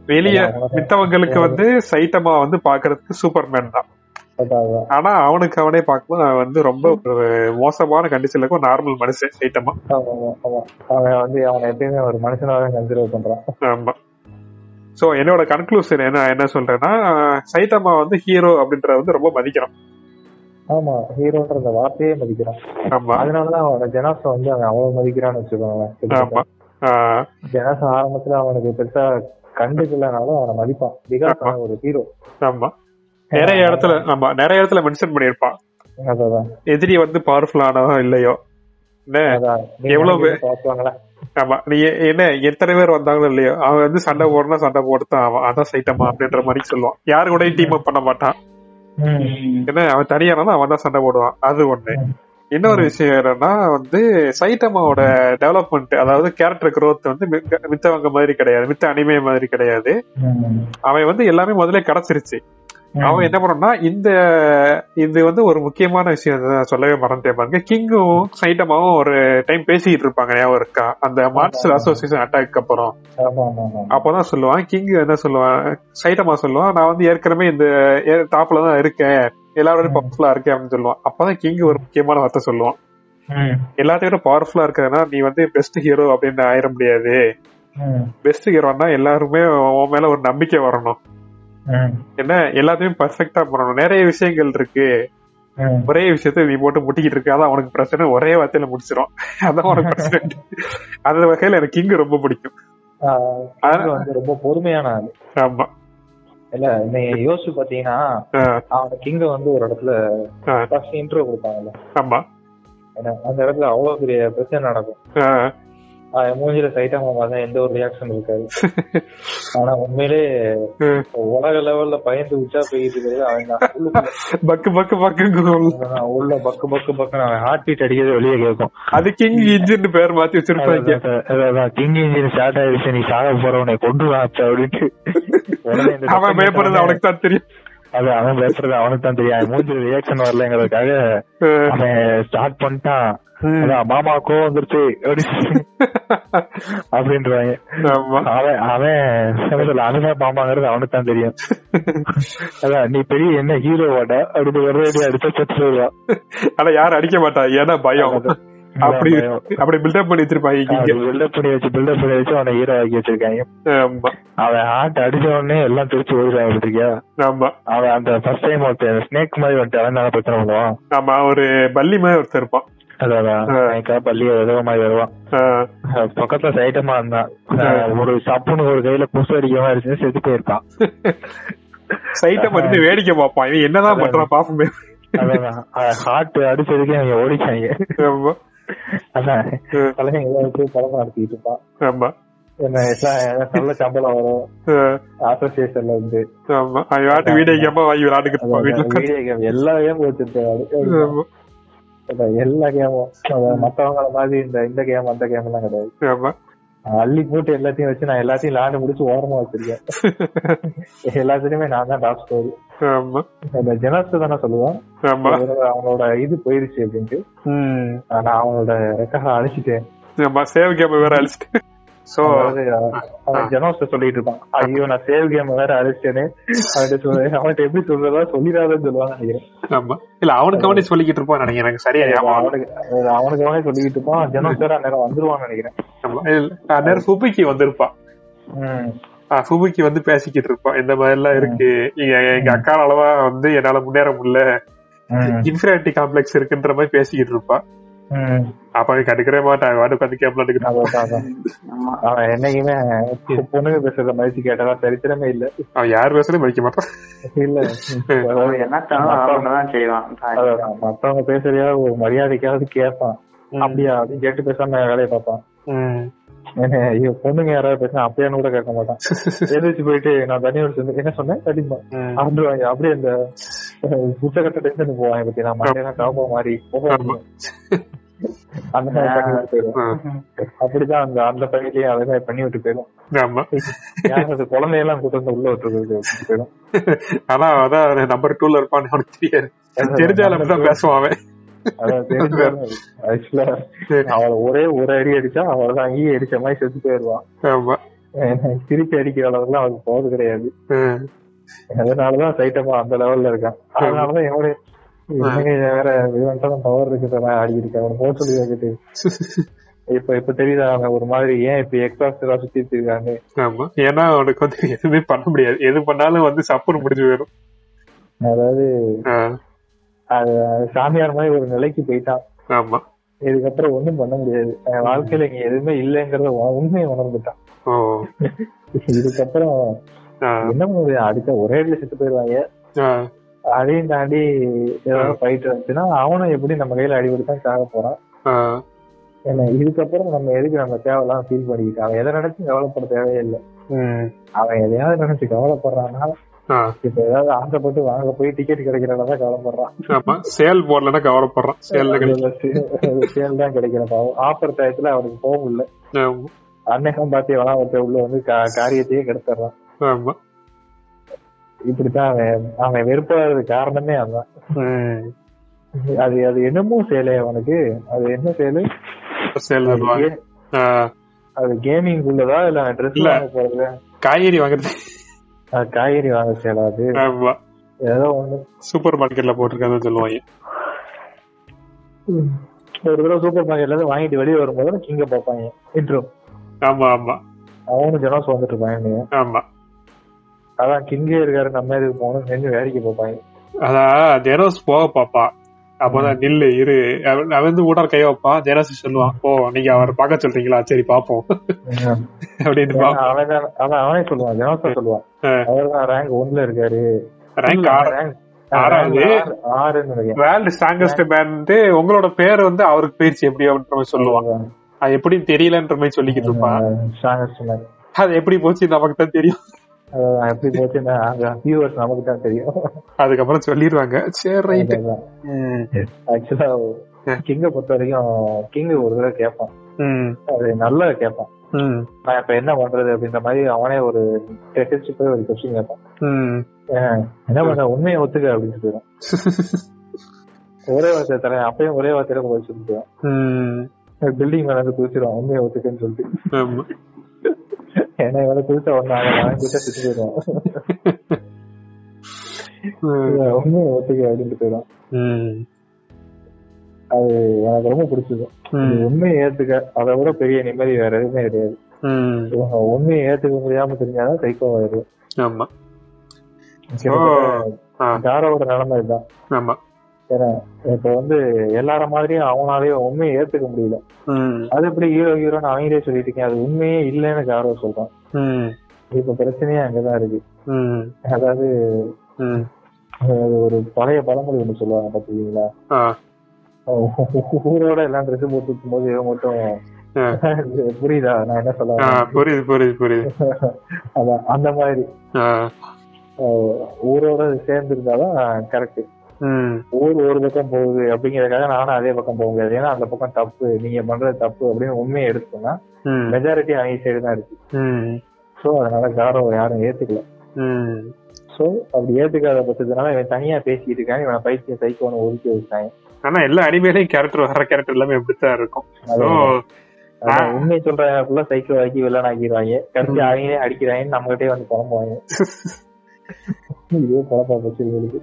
வெளிய மித்தவங்களுக்கு வந்து சைட்டமா வந்து பாக்குறதுக்கு சூப்பர்மேன் தான். அதான் ஆனா அவனுக்கு அவனே பார்க்கும்போது அவன் வந்து ரொம்ப ஒரு மோசமான கண்டிஷன்ல இருக்கும். நார்மல் மனுஷன் ஆமா, ஆமா, ஆமா. அவன் வந்து அவனை எப்பயுமே ஒரு மனுஷனாவே கன்சிடர் பண்றான். ஆமா. சோ என்னோட கன்க்ளூஷன் என்ன என்ன சொல்றேன்னா சைட்டமா வந்து ஹீரோ அப்படின்றத வந்து ரொம்ப மதிக்கிறான். ஆமா ஹீரோன்ற அந்த வார்த்தையே மதிக்கிறான். ஆமா. அதனாலதான் அவன ஜெனாச வந்து அவன் அவ்வளவு மதிக்கிறான்னு ஆமா. வச்சுக்கோங்க ஆஹ் ஜெனாச ஆரம்பத்துல அவனுக்கு பெருசா கண்டுக்கலனாலும் அவனை மதிப்பான். பிகாஸ் அவன் ஒரு ஹீரோ ஆமா. நிறைய இடத்துல ஆமா நிறைய இடத்துல மென்ஷன் பண்ணிருப்பான் எதிரி வந்து பவர்ஃபுல் ஆனதோ இல்லையோ? எவ்வளவு ஆமா. நீ என்ன? எத்தனை பேர் வந்தாங்களோ இல்லையோ? அவன் வந்து சண்டை போடணும் சண்டை போட்டுதான் அவன் அதான் சைட்டமா அப்படின்ற மாதிரி சொல்லுவான். யாரு கூட டீம் அப் பண்ண மாட்டான். என்ன? அவன் தனியானா அவன் தான் சண்டை போடுவான். அது ஒண்ணு. இன்னொரு விஷயம் என்னன்னா வந்து சைட்டமாவோட டெவலப்மெண்ட் அதாவது கேரக்டர் growth வந்து மித்த- மித்தவங்க மாதிரி கிடையாது. மித்த அனிமே மாதிரி கிடையாது. அவன் வந்து எல்லாமே முதல்ல கிடைச்சிருச்சு. அவன் என்ன பண்ணா இந்த இது வந்து ஒரு முக்கியமான விஷயம் சொல்லவே மறந்துட்டே பாருங்க. கிங்கும் சைட்டமாவும் ஒரு டைம் பேசிக்கிட்டு இருப்பாங்க ஞாபகம் இருக்கா? அந்த மார்ஷல் அசோசியேஷன் அட்டாக் அப்புறம். அப்பதான் சொல்லுவான் கிங் என்ன சொல்லுவான் சைட்டமா சொல்லுவான் நான் வந்து ஏற்கனவே இந்த டாப்ல தான் இருக்கேன் எல்லாரோட பவர்ஃபுல்லா இருக்கேன் அப்படின்னு சொல்லுவான். அப்பதான் கிங் ஒரு முக்கியமான வார்த்தை சொல்லுவான். எல்லாத்தையும் பவர்ஃபுல்லா இருக்கிறதுனா நீ வந்து பெஸ்ட் ஹீரோ அப்படின்னு ஆயிட முடியாது. பெஸ்ட் ஹீரோனா எல்லாருமே உன் மேல ஒரு நம்பிக்கை வரணும். என்ன எல்லாத்தையும் பர்ஃபெக்டா பண்ணணும். நிறைய விஷயங்கள் இருக்கு. ஒரே விஷயத்த நீ போட்டு முட்டிக்கிட்டு இருக்க. அதான் உனக்கு பிரச்சனை. ஒரே வார்த்தையில முடிச்சிடும் அதான் உனக்கு (laughs) பிரச்சனை. அந்த வகையில எனக்கு கிங் ரொம்ப பிடிக்கும். வந்து ரொம்ப பொறுமையான ஆளு. ஆமா. இல்ல நீங்க யோசிச்சு பாத்தீங்கன்னா ஆ, அவன கிங்க வந்து ஒரு இடத்துல ஃபர்ஸ்ட் இன்ட்ரோ கொடுப்பாங்கல்ல. ஆமா. அந்த இடத்துல அவ்வளவு பெரிய பிரச்சனை நடக்கும். மூஞ்சில சைட்டா பார்த்தா எந்த ஒரு ரியாக்ஷன் இருக்காது. ஆனா உண்மையிலே. உலக லெவல்ல பயந்து உச்சா போயிட்டு இருக்கிறது அவன் பக்கு பக்கு அவன் உள்ள பக்கு பக்கு பக்குன்னு அவன் ஹார்ட் பீட் அடிக்கிறது வெளியே கேட்கும். அது கிங் இன்ஜின் பேர் மாத்தி வச்சிருப்பாங்க கிங் இன்ஜின் ஸ்டார்ட் ஆயிடுச்சு நீ சாக போறவனை கொண்டு வாச்ச அப்படின்ட்டு. அவன் பயப்படுறது அவனுக்கு தான் தெரியும். அது அவன் பேசுறது அவனுக்கு தான் தெரியும். மூஞ்சில ரியாக்ஷன் வரலங்கிறதுக்காக அவன் ஸ்டார்ட் பண்ணிட்டான். மாமா கோவம் வந்துருச்சு. அப்படி (laughs) அப்படின்றாங்க அவன் அவன் அவன் மாமாங்கிறது அவனுக்கு தான் தெரியும். அதான் நீ பெரிய என்ன ஹீரோவாட அப்படின்னு ஒரு அடி அடிச்சா செத்து ஆனா யாரும் அடிக்க மாட்டா ஏன்னா பயம். அப்படி அப்படி பில்டப் பண்ணி வச்சிருப்பாங்க பில்டப் பண்ணி வச்சு பில்டப் பண்ணி வச்சு அவனை ஹீரோ ஆக்கி வச்சிருக்காங்க. அவன் ஹார்ட் அடிச்ச உடனே எல்லாம் திருச்சி ஓடிடுவான் பார்த்திருக்கியா ஆமா. அவன் அந்த ஃபர்ஸ்ட் டைம் ஒருத்தன் ஸ்னேக் மாதிரி வந்துட்டு அவன் தானே பிரச்சனை பண்ணுவான்? ஆமா ஒரு பள்ளி மாதிரி ஒருத்தர் இருப்பான். அதான் மாதிரி வருவான். பக்கத்துல சைட்டமா இருந்தான். ஒரு சப்புன்னு ஒரு கையில புசு அடிக்காம இருந்துச்சு செத்து போயிருக்கான் சைட்டை மறுத்து வேடிக்கை பார்ப்பான். இவன் என்னதான் பண்றான் பாப்போமே ஹார்ட் அடிச்சதுக்கே அவங்க ஓடிச்சாங்க அதான். வச்சு பழக்கம் நடத்திட்டு இருப்பான். ஆமா. நல்ல சம்பளம் வரும். அசோசியேஷன்ல இருந்து. ஆமா. அவன் வீடியோ கேமா வாங்கி உட்கார்ந்து. வீடியோ கேம் எல்லா கேமும் வச்சிருக்காரு எல்லா கேமும். மத்தவங்கள மாதிரி இந்த இந்த கேம் அந்த கேம் எல்லாம் கிடையாது. அள்ளி போட்டு எல்லாத்தையும் வச்சு நான் எல்லாத்தையும் விளையாண்டு முடிச்சு ஓரமா வச்சிருக்கேன். (laughs) எல்லாத்துலயுமே நான் தான் டாப் ஸ்டோரி இந்த ஜெனஸ் தானே சொல்லுவான். அவனோட இது போயிருச்சு அப்படின்ட்டு. நான் அவனோட ரெக்கார்ட அழிச்சிட்டேன். சேவ் கேம் வேற அழிச்சிட்டு சோ அவன் ஜெனோஸ் சொல்லிட்டு இருப்பான். ஐயோ நான் சேவ் கேம் வேற அழிச்சிட்டேன்னு அவன்கிட்ட சொல்ல அவன்கிட்ட எப்படி சொல்றதா சொல்லிடாதன்னு சொல்லுவான்னு நினைக்கிறேன். ஆமா. இல்ல அவனுக்கு அவனே சொல்லிக்கிட்டு இருப்பான் நினைக்கிறேன். எனக்கு சரியா. அவனுக்கு அவனுக்கு அவனே சொல்லிக்கிட்டு இருப்பான். ஜெனோஸ் வேற அந்நேரம் வந்துருவான்னு நினைக்கிறேன். அந்நேரம் சுபிக்கு வந்திருப்பான். சுபுக்கி வந்து பேசிக்கிட்டு இருப்பான். இந்த மாதிரி எல்லாம் இருக்கு. எங்க அக்கா அளவா வந்து என்னால முன்னேற முடியல. ம். இன்ஃபினிட்டி காம்ப்ளெக்ஸ் இருக்குன்ற மாதிரி பேசிக்கிட்டு இருப்பான். ம். அப்ப அவன் கண்டுக்கவே மாட்டான் வாட்டு உட்காந்து. ஆமா. அவன் என்னைக்குமே பொண்ணுங்க பேசுறத மதிச்சு கேட்டதா சரித்திரமே இல்ல. அவன் யார் பேசுறதும் மதிக்க மாட்டான். இல்ல. மத்தவங்க பேசுறியா ஒரு மரியாதைக்காவது கேட்பான் அப்படியா? அப்படின்னு கேட்டு பேசாம வேலையை பார்ப்பான். (laughs) ஐயோ பொண்ணுங்க யாராவது பேசினா அப்படியான்னு கூட கேட்க மாட்டான். (laughs) எதிர்த்து போயிட்டு நான் தனியோட சேர்ந்து என்ன சொன்னேன்? கண்டிப்பா. ம். ஆண்டுவாங்க அப்படியே இந்த புத்தகட்ட டென்ஷன் போவாங்க பத்தி நான் மண்டையெல்லாம் காப்பா மாதிரி. அந்த. அப்படிதான் அந்த அந்த பகுதியிலேயே அதை பண்ணி விட்டு போயிடும். குழந்தையெல்லாம் கூட்டு வந்து உள்ள விட்டு விட்டு போயிடும். ஆனா அதான் நம்பர் டூல இருப்பான்னு அவனுக்கு தெரியாது. தெரிஞ்சாலும் அப்படிதான் பேசுவான் (laughs) actually அவளை ஒரே ஒரு அடி அடிச்சா அவள் ஈ அடிச்ச மாதிரி செத்து போயிடுவான். ஆமா. திருப்பி அடிக்கிற அளவுக்குலாம் அவளுக்கு போறது கிடையாது. அதனாலதான் சைட்டமா அந்த லெவல்ல இருக்கான். அதனாலதான் இவனுங்க வேற பவர் ஆடி இருக்கேன். அவனை போக சொல்லி (laughs) இப்ப இப்ப தெரியுதா அவன் ஒரு மாதிரி ஏன் இப்ப எக்ஸாஸ்டரா சுத்திட்டு இருக்காங்க ஆமா. ஏன்னா அவனுக்கு வந்து எதுவுமே பண்ண முடியாது. எது பண்ணாலும் வந்து சப்புன்னு முடிஞ்சு போயிடும். அதாவது அது சாமியார் மாதிரி ஒரு நிலைக்கு போயிட்டான் ஆமா. இதுக்கப்புறம் ஒண்ணும் பண்ண முடியாது. அவன் வாழ்க்கையில இங்க எதுவுமே இல்லைங்கிறத உண- உண்மையை உணர்ந்துட்டான் இதுக்கப்புறம் என்ன பண்ணுது அடிச்சா ஒரே அடியில செத்து போயிருவாங்க அதையும் தாண்டி ஏதாவது ஃபைட் வந்துச்சுன்னா அவனும் எப்படி நம்ம கையில அடிபட்டு தான் சாக போறான். ஏன்னா இதுக்கப்புறம் நம்ம எதுக்கு நம்ம தேவையெல்லாம் ஃபீல் பண்ணிக்கிட்டு அவன் எதை நினைச்சு கவலைப்பட தேவையே இல்லை அவன் எதையாவது நினைச்சு கவலைப்படுறான்னா இப்ப ஏதாவது ஆசைப்பட்டு வாங்க போய் டிக்கெட் கிடைக்கிறதான் கவலைப்படுறான். ஆமா சேல் போடலன்னா கவலைப்படுறான். சேல்ல சேல் தான் கிடைக்கிற (laughs) பாவம். ஆஃபர் டயத்துல அவனுக்கு போக முடியல. அன்னைக்கும் பாத்தி உள்ள வந்து காரியத்தையே கெடுத்துறான். ஆமா. இப்படித்தான் அவன் அவன் வெறுப்பாகிறது காரணமே அதான். அது அது என்னமோ செயலு அவனுக்கு. அது என்ன செயலு சேல் அது கேமிங் உள்ளதா இல்ல ட்ரெஸ் இல்ல. வாங்க போறது காய்கறி வாங்குறது. காய்கறி வாங்க செயலா அது ஆமா. ஏதோ ஒண்ணு. சூப்பர் மார்க்கெட்ல போட்டிருக்காங்கன்னு சொல்லுவாங்க. ஒரு தடவை சூப்பர் மார்க்கெட்ல இருந்து வாங்கிட்டு வெளியே வரும்போது கிங்க பார்ப்பாங்க. இன்ட்ரோ ஆமா ஆமா. அவனும் ஜனஸ் வந்துட்டு இருப்பாங்க ஆமா. அதான் கிங்கே இருக்காரு நம்ம எதுக்கு போகணும் நின்று வேடிக்கை பார்ப்பாங்க. அதான் ஜெரோஸ் போக பாப்பா அப்பதான் நில்லு இரு. அவன் வந்து ஊடார் கை வைப்பான் ஜெரோஸ் சொல்லுவான் ஓ நீங்க அவர் பார்க்க சொல்றீங்களா? சரி பாப்போம். அப்படின்னு அவன் அவனே சொல்லுவான் ஜனசா சொல்லுவான். ஆ. அவர் தான் ரேங்க் ஒன்ல இருக்காரு. ரேங்க் rank ஆறாவது. வேர்ல்டு ஸ்ட்ராங்கஸ்ட் பேண்ட் உங்களோட பேர் வந்து அவருக்கு போயிருச்சு எப்படி அப்படின்ற மாதிரி சொல்லுவான். அது எப்படின்னு தெரியலன்ற மாதிரி சொல்லிக்கிட்டு இருப்பான். மேன் அது எப்படி போச்சு நமக்கு தான் தெரியும். எப்படி போச்சுன்னா வியூவர்ஸ் நமக்கு தான் தெரியும். அதுக்கப்புறம் சொல்லிடுவாங்க சரி ரைட் ஆக்சுவலா கிங்க பொறுத்த வரைக்கும் கிங் ஒரு தடவை கேட்பான் அது நல்லா கேட்பான் நான் இப்ப என்ன பண்றது அப்படின்ற மாதிரி அவனே ஒரு டெஸ்ட் போய் ஒரு கொஸ்டின் கேட்பான் என்ன பண்ண உண்மையை ஒத்துக்க அப்படின்னு சொல்லுவான் ஒரே வார்த்தை தரேன் அப்பயும் ஒரே வார்த்தையில போய் சொல்லிடுவான். பில்டிங் மேல இருந்து குதிச்சிருவான் உண்மையை ஒத்துக்கன்னு சொல்லிட்டு. ஏன்னா இவனை குதிச்ச ஒண்ணு அவன் குதிச்சா சுத்தி போயிடுவான். உண்மையை ஒத்துக்க அப்படின்ட்டு போயிடுவான். அது எனக்கு ரொம்ப பிடிச்சது. உண்மையை ஏத்துக்க. அதை விட பெரிய நிம்மதி வேற எதுவுமே கிடையாது. உண்மையை ஏத்துக்க முடியாம தெரிஞ்சாதான் சைக்கோ ஆயிரும் ஆமா. தாரோட நிலைமை இதுதான். ஆமா. ஏன்னா இப்ப வந்து எல்லார மாதிரியும் அவனாலேயும் உண்மையை ஏத்துக்க முடியல. அது எப்படி ஹீரோ ஹீரோன்னு அவங்களே சொல்லிட்டு இருக்கேன் அது உண்மையே இல்லைன்னு காரோ சொல்றான் இப்ப பிரச்சனையே அங்கதான் இருக்கு. அதாவது ஒரு பழைய பழமொழி ஒண்ணு சொல்லுவாங்க பாத்தீங்களா ஊரோட எல்லாம் ட்ரெஸ் போட்டு இருக்கும் போது இவன் மட்டும். (laughs) புரியுதா? நான் என்ன சொல்ல? புரியுது புரியுது புரியுது. (laughs) அதான் அந்த மாதிரி. ஊரோட சேர்ந்து இருந்தாதான் கரெக்ட் ஊர் ஒரு பக்கம் போகுது அப்படிங்கறதுக்காக நானும் அதே பக்கம் போக முடியாது. ஏன்னா அந்த பக்கம் தப்பு நீங்க பண்றது தப்பு அப்படின்னு உண்மையை எடுத்தோம்னா ம், மெஜாரிட்டி அவங்க சைடு தான் இருக்கு. ம், சோ அதனால காரம் யாரும் ஏத்துக்கல. ம். சோ அப்படி ஏத்துக்காத பட்சத்தினால இவன் தனியா பேசிட்டு இருக்கான். இவனை பைத்திய சைக்கோன்னு ஒதுக்கி வச்சாங்க ஆனா எல்லா அனிமேலையும் கேரக்டர் வர்ற கேரக்டர் எல்லாமே இப்படித்தான் இருக்கும். உண்மை சொல்ற சைக்கோ ஆக்கி வில்லன் ஆக்கிடுவாங்க கடைசி அவங்களே அடிக்கிறாங்கன்னு நம்ம கிட்டே வந்து புலம்புவாங்க (laughs) இதே குழப்பா போச்சு இவங்களுக்கு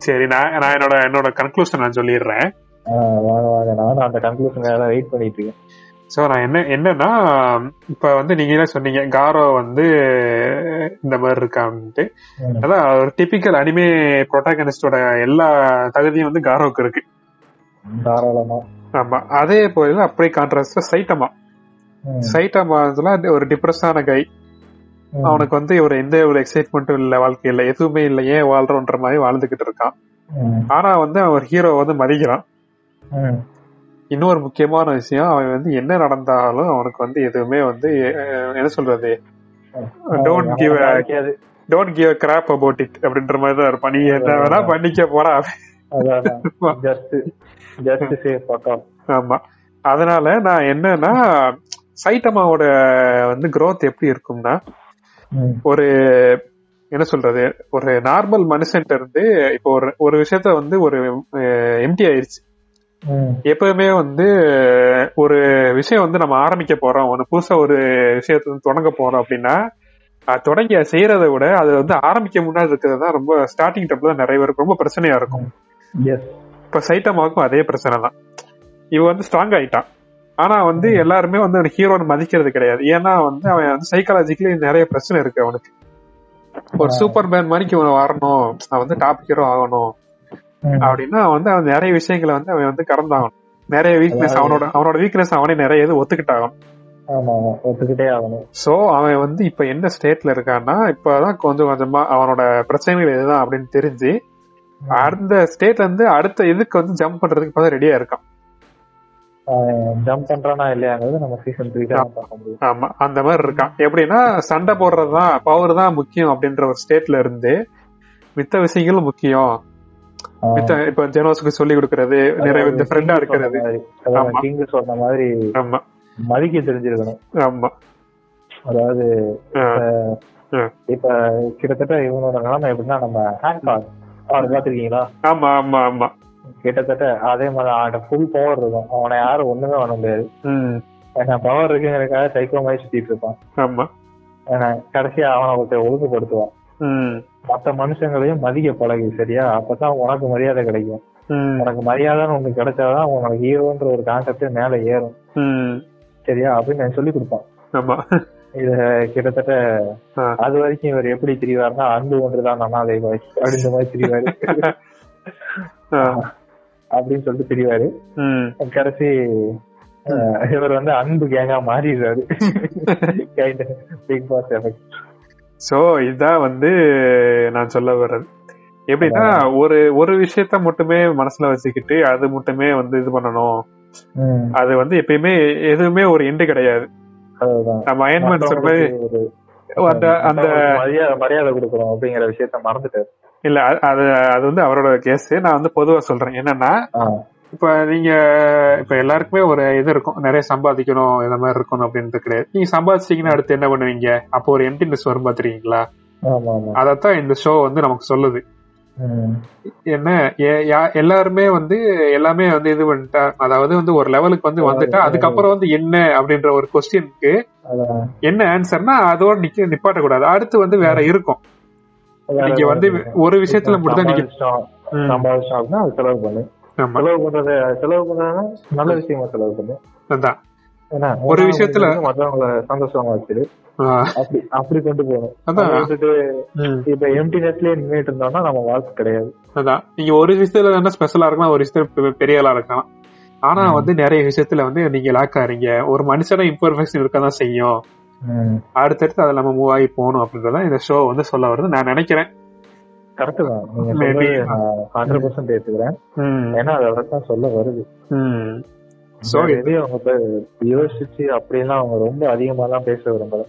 சரி நான் நான் என்னோட என்னோட கன்க்ளூஷன் நான் சொல்லிடுறேன். ஆஹ் வாங்க வாங்க. நானும் அந்த கன்க்ளூஷனுக்காக வெயிட் பண்ணிட்டு இருக்கேன் சோ நான் என்ன என்னன்னா இப்ப வந்து நீங்களே சொன்னீங்க? காரோ வந்து இந்த மாதிரி இருக்கான்ட்டு. அதான் ஒரு டிபிக்கல் அனிமே ப்ரொட்டாகனிஸ்டோட எல்லா தகுதியும் வந்து காரோவுக்கு இருக்கு. தாராளமா. ஆமா. அதே போல அப்படியே கான்ட்ராஸ்ட் சைட்டமா. சைட்டமா ஒரு டிப்ரெஸ்ஸான கை. அவனுக்கு வந்து ஒரு எந்த ஒரு எக்ஸைட்மெண்ட்டும் இல்ல வாழ்க்கையில. எதுவுமே இல்ல. ஏன் வாழ்றோன்ற மாதிரி வாழ்ந்துகிட்டு இருக்கான். ஆனா வந்து அவன் ஒரு ஹீரோ வந்து மதிக்கிறான். இன்னொரு முக்கியமான விஷயம் அவன் வந்து என்ன நடந்தாலும் அவனுக்கு வந்து எதுவுமே வந்து என்ன சொல்றது? a- நாளைக்காவது. Don't give crap about it அப்படின்ற மாதிரி தான் இருப்பான். நீ என்ன வேணா பண்ணிக்க போறா. ஆமா. அதனால நான் என்னன்னா சைட்டமாவோட வந்து growth எப்படி இருக்கும்னா ஒரு என்ன சொல்றது ஒரு நார்மல் மனுஷன்ட்ட இருந்து இப்போ ஒரு ஒரு விஷயத்த வந்து ஒரு எம்டி ஆயிருச்சு. எப்பவுமே வந்து ஒரு விஷயம் வந்து நம்ம ஆரம்பிக்க போறோம். ஒன்று புதுசா ஒரு விஷயத்த வந்து தொடங்க போறோம் அப்படின்னா தொடங்கி செய்யறதை விட அது வந்து ஆரம்பிக்க முன்னாடி இருக்கிறது தான் ரொம்ப ஸ்டார்டிங் டப்ல தான் நிறைய பேருக்கு ரொம்ப பிரச்சனையா இருக்கும். இப்ப சைட்டமாவுக்கும் அதே பிரச்சனை தான். இவ வந்து ஸ்ட்ராங் ஆயிட்டான் ஆனா வந்து எல்லாருமே வந்து அவன் ஹீரோன்னு மதிக்கிறது கிடையாது. ஏன்னா வந்து அவன் வந்து சைக்காலஜிக்கலி நிறைய பிரச்சனை இருக்கு அவனுக்கு. ஒரு சூப்பர் மேன் மாதிரிக்கு இவன் வரணும். அவன் வந்து டாப் ஹீரோ ஆகணும். அப்படின்னா வந்து அவன் நிறைய விஷயங்களை வந்து அவன் வந்து கடந்தாகணும். நிறைய வீக்னஸ் அவனோட அவனோட வீக்னஸ் அவனே நிறைய இது ஒத்துக்கிட்டாகணும். ஒத்துக்கிட்டே ஆகணும். சோ அவன் வந்து இப்ப என்ன ஸ்டேட்ல இருக்கான்னா இப்பதான் கொஞ்சம் கொஞ்சமா அவனோட பிரச்சனைகள் இதுதான் அப்படின்னு தெரிஞ்சு அந்த ஸ்டேட்ல இருந்து அடுத்த இதுக்கு வந்து ஜம்ப் பண்றதுக்கு இப்பதான் ரெடியா இருக்கான். ஜம்ப் பண்றானா இல்லையாங்கிறது நம்ம சீசன் த்ரீ தான் பார்க்க முடியும். ஆமா அந்த மாதிரி இருக்கான். எப்படின்னா சண்டை போடுறதுதான் பவர் தான் முக்கியம் அப்படின்ற ஒரு ஸ்டேட்ல இருந்து மித்த விஷயங்களும் முக்கியம். மித்த இப்ப ஜெனோஸுக்கு சொல்லி கொடுக்கறது நிறைய இந்த ஃப்ரெண்டா இருக்கிறது. கிங் சொன்ன மாதிரி ஆமா. மதிக்க தெரிஞ்சிருக்கணும். ஆமா. அதாவது. இப்ப கிட்டத்தட்ட இவனோட நிலைமை எப்படின்னா நம்ம ஹேங்காக் பாத்திருக்கீங்களா ஆமா ஆமா ஆமா. கிட்டத்தட்ட அதே மாதிரி அவன்கிட்ட ஃபுல் பவர் இருக்கும். அவனை யாரும் ஒண்ணுமே பண்ண முடியாது. பவர் இருக்குங்கிறதுக்காக சைக்கோ மாதிரி சுத்திட்டு இருப்பான். ஆமா. கடைசியா அவனை ஒருத்தர் ஒழுங்குபடுத்துவான். மத்த மனுஷங்களையும் மதிக்க பழகு சரியா? அப்பதான் உனக்கு மரியாதை கிடைக்கும். உனக்கு மரியாதைன்னு ஒண்ணு கிடைச்சாதான் உனக்கு ஹீரோன்ற ஒரு கான்செப்டே மேல ஏறும். சரியா? அப்படின்னு நான் சொல்லி கொடுப்பான். இத கிட்டத்தட்ட. அது வரைக்கும் இவர் எப்படி திரிவார்னா அன்பு ஒன்றுதான் அண்ணாதை வாய் அப்படின்ற மாதிரி திரிவாரு. (laughs) அப்படின்னு சொல்லிட்டு திரிவாரு. கடைசி இவர் வந்து அன்பு கேங்கா மாறிடுறாரு. பிக் பாஸ் எஃபெக்ட் சோ இதான் வந்து நான் சொல்ல வர்றது. எப்படின்னா ஒரு ஒரு விஷயத்த மட்டுமே மனசுல வச்சுக்கிட்டு அது மட்டுமே வந்து இது பண்ணணும். அது வந்து எப்பயுமே எதுவுமே ஒரு எண்டு கிடையாது. நம்ம மாதிரி ஒரு அந்த அந்த மரியாதை மரியாதை கொடுக்கணும் அப்படிங்கிற விஷயத்த மறந்துட்டாரு. இல்ல அது- அது வந்து அவரோட கேஸ் நான் வந்து பொதுவா சொல்றேன். என்னன்னா இப்ப நீங்க இப்ப எல்லாருக்குமே ஒரு இது இருக்கும். நிறைய சம்பாதிக்கணும் இந்த மாதிரி இருக்கணும் அப்படின்றது கிடையாது. நீங்க சம்பாதிச்சீங்கன்னா அடுத்து என்ன பண்ணுவீங்க? அப்போ ஒரு எம்டினஸ் வரும் பாத்துருக்கீங்களா? அதத்தான் இந்த ஷோ வந்து நமக்கு சொல்லுது. என்ன எல்லாருமே வந்து எல்லாமே வந்து இது பண்ணிட்டா அதாவது வந்து ஒரு லெவலுக்கு வந்து வந்துட்டா அதுக்கப்புறம் வந்து என்ன அப்படின்ற ஒரு கொஸ்டினுக்கு. என்ன ஆன்சர்னா அதோட நிக்க நிப்பாட்ட கூடாது அடுத்து வந்து வேற இருக்கும். நீங்க வந்து ஒரு விஷயத்துல மட்டும் நீங்க சம்பாதிச்சோம் அப்படின்னா அது செலவு பண்ணு. செலவு பண்றது செலவு பண்றதுன்னா நல்ல விஷயமா செலவு பண்ணு. அதான். ஒரு விஷயத்துல- மத்தவங்கள சந்தோஷமா வச்சிரு. அப்படி கொண்டு போகணும். அதான். இப்ப எம்டினஸ்லயே நின்றுட்டு இருந்தோம்னா நம்ம வாழ்க்கை கிடையாது. அதான். நீங்க ஒரு விஷயத்துல என்ன ஸ்பெஷலா இருக்கலாம் ஒரு விஷயத்துல பெரிய ஆளா இருக்கலாம். ஆனா. வந்து நிறைய விஷயத்துல வந்து நீங்க லாக் ஆறீங்க ஒரு மனுஷன இம்பர்ஃபெக்ஷன் இருக்க தான் செய்யும். அடுத்தடுத்து அதை நம்ம மூவ் ஆகி போகணும் அப்படின்றத இந்த ஷோ வந்து சொல்ல வருது. நான் நினைக்கிறேன். கரெக்ட் தான். நீங்க ஹண்ட்ரட் பர்சன்ட் ஏத்துக்கிறேன். ஏன்னா அதை தான் சொல்ல வருது. So, எதையும் அவங்க யோசிச்சு அப்படிலாம் அவங்க ரொம்ப அதிகமா எல்லாம் பேச விரும்பல.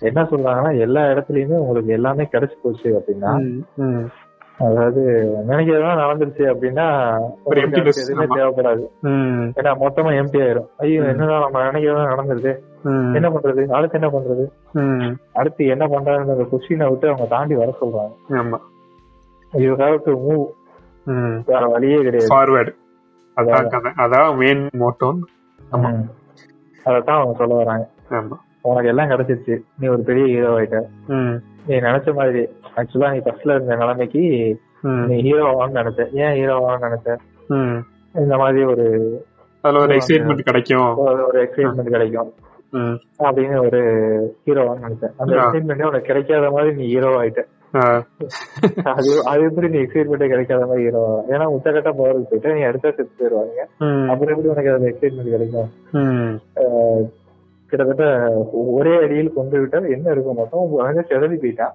என்ன சொல்றாங்கன்னா எல்லா இடத்துலயுமே உங்களுக்கு எல்லாமே கிடைச்சு போச்சு அப்படின்னா அதாவது நினைக்கிறதெல்லாம் நடந்துருச்சு அப்படின்னா எதுவுமே. தேவைப்படாது. ஏன்னா மொத்தமா எம்டி ஆயிரும். ஐயோ. என்னதான் நம்ம நினைக்கிறதா நடந்துருது? ம், என்ன பண்றது? அடுத்து என்ன பண்றது. அடுத்து என்ன பண்றாங்கிற கொஸ்டினை விட்டு அவங்க தாண்டி வர சொல்றாங்க. ஆமா. You have to move. வேற வழியே கிடையாது. ஃபார்வர்டு அதான் கதை. அதான் மெயின் மோட்டோன் ஆமா. ம். அதத்தான் அவங்க சொல்ல வராங்க. ஆமா. உனக்கு எல்லாம் கிடைச்சிருச்சு. நீ ஒரு பெரிய ஹீரோ ஆயிட்ட. நீ நினைச்ச மாதிரி. ஆக்சுவலா நீ ஃபர்ஸ்ட்ல இருந்த நிலைமைக்கு நீ ஹீரோ ஆகணும்னு நினைச்ச. ஏன் ஹீரோ ஆகணும்னு நினைச்ச. இந்த மாதிரி ஒரு அதுல ஒரு எக்ஸைட்மெண்ட் கிடைக்கும். ஒரு- எக்ஸைட்மெண்ட் கிடைக்கும். அப்படின்னு ஒரு ஹீரோ ஆகணும்னு நினைச்சேன். அந்த. எக்ஸைட்மெண்ட் உனக்கு கிடைக்காத மாதிரி நீ ஹீரோ ஆயிட்ட. அது அது எப்படி நீ எக்ஸைட்மெண்ட் கிடைக்காத மாதிரி ஹீரோ ஏன்னா உச்சக்கட்ட பவருக்கு போயிட்டு நீ அடுத்த செத்து போயிருவாங்க அப்புறம் எப்படி உனக்கு அந்த எக்ஸைட்மெண்ட் கிடைக்கும்? கிட்டத்தட்ட ஒரே அடியில் கொண்டு விட்டால் என்ன இருக்கும் மொத்தம்? வந்து செதறி போயிட்டான்.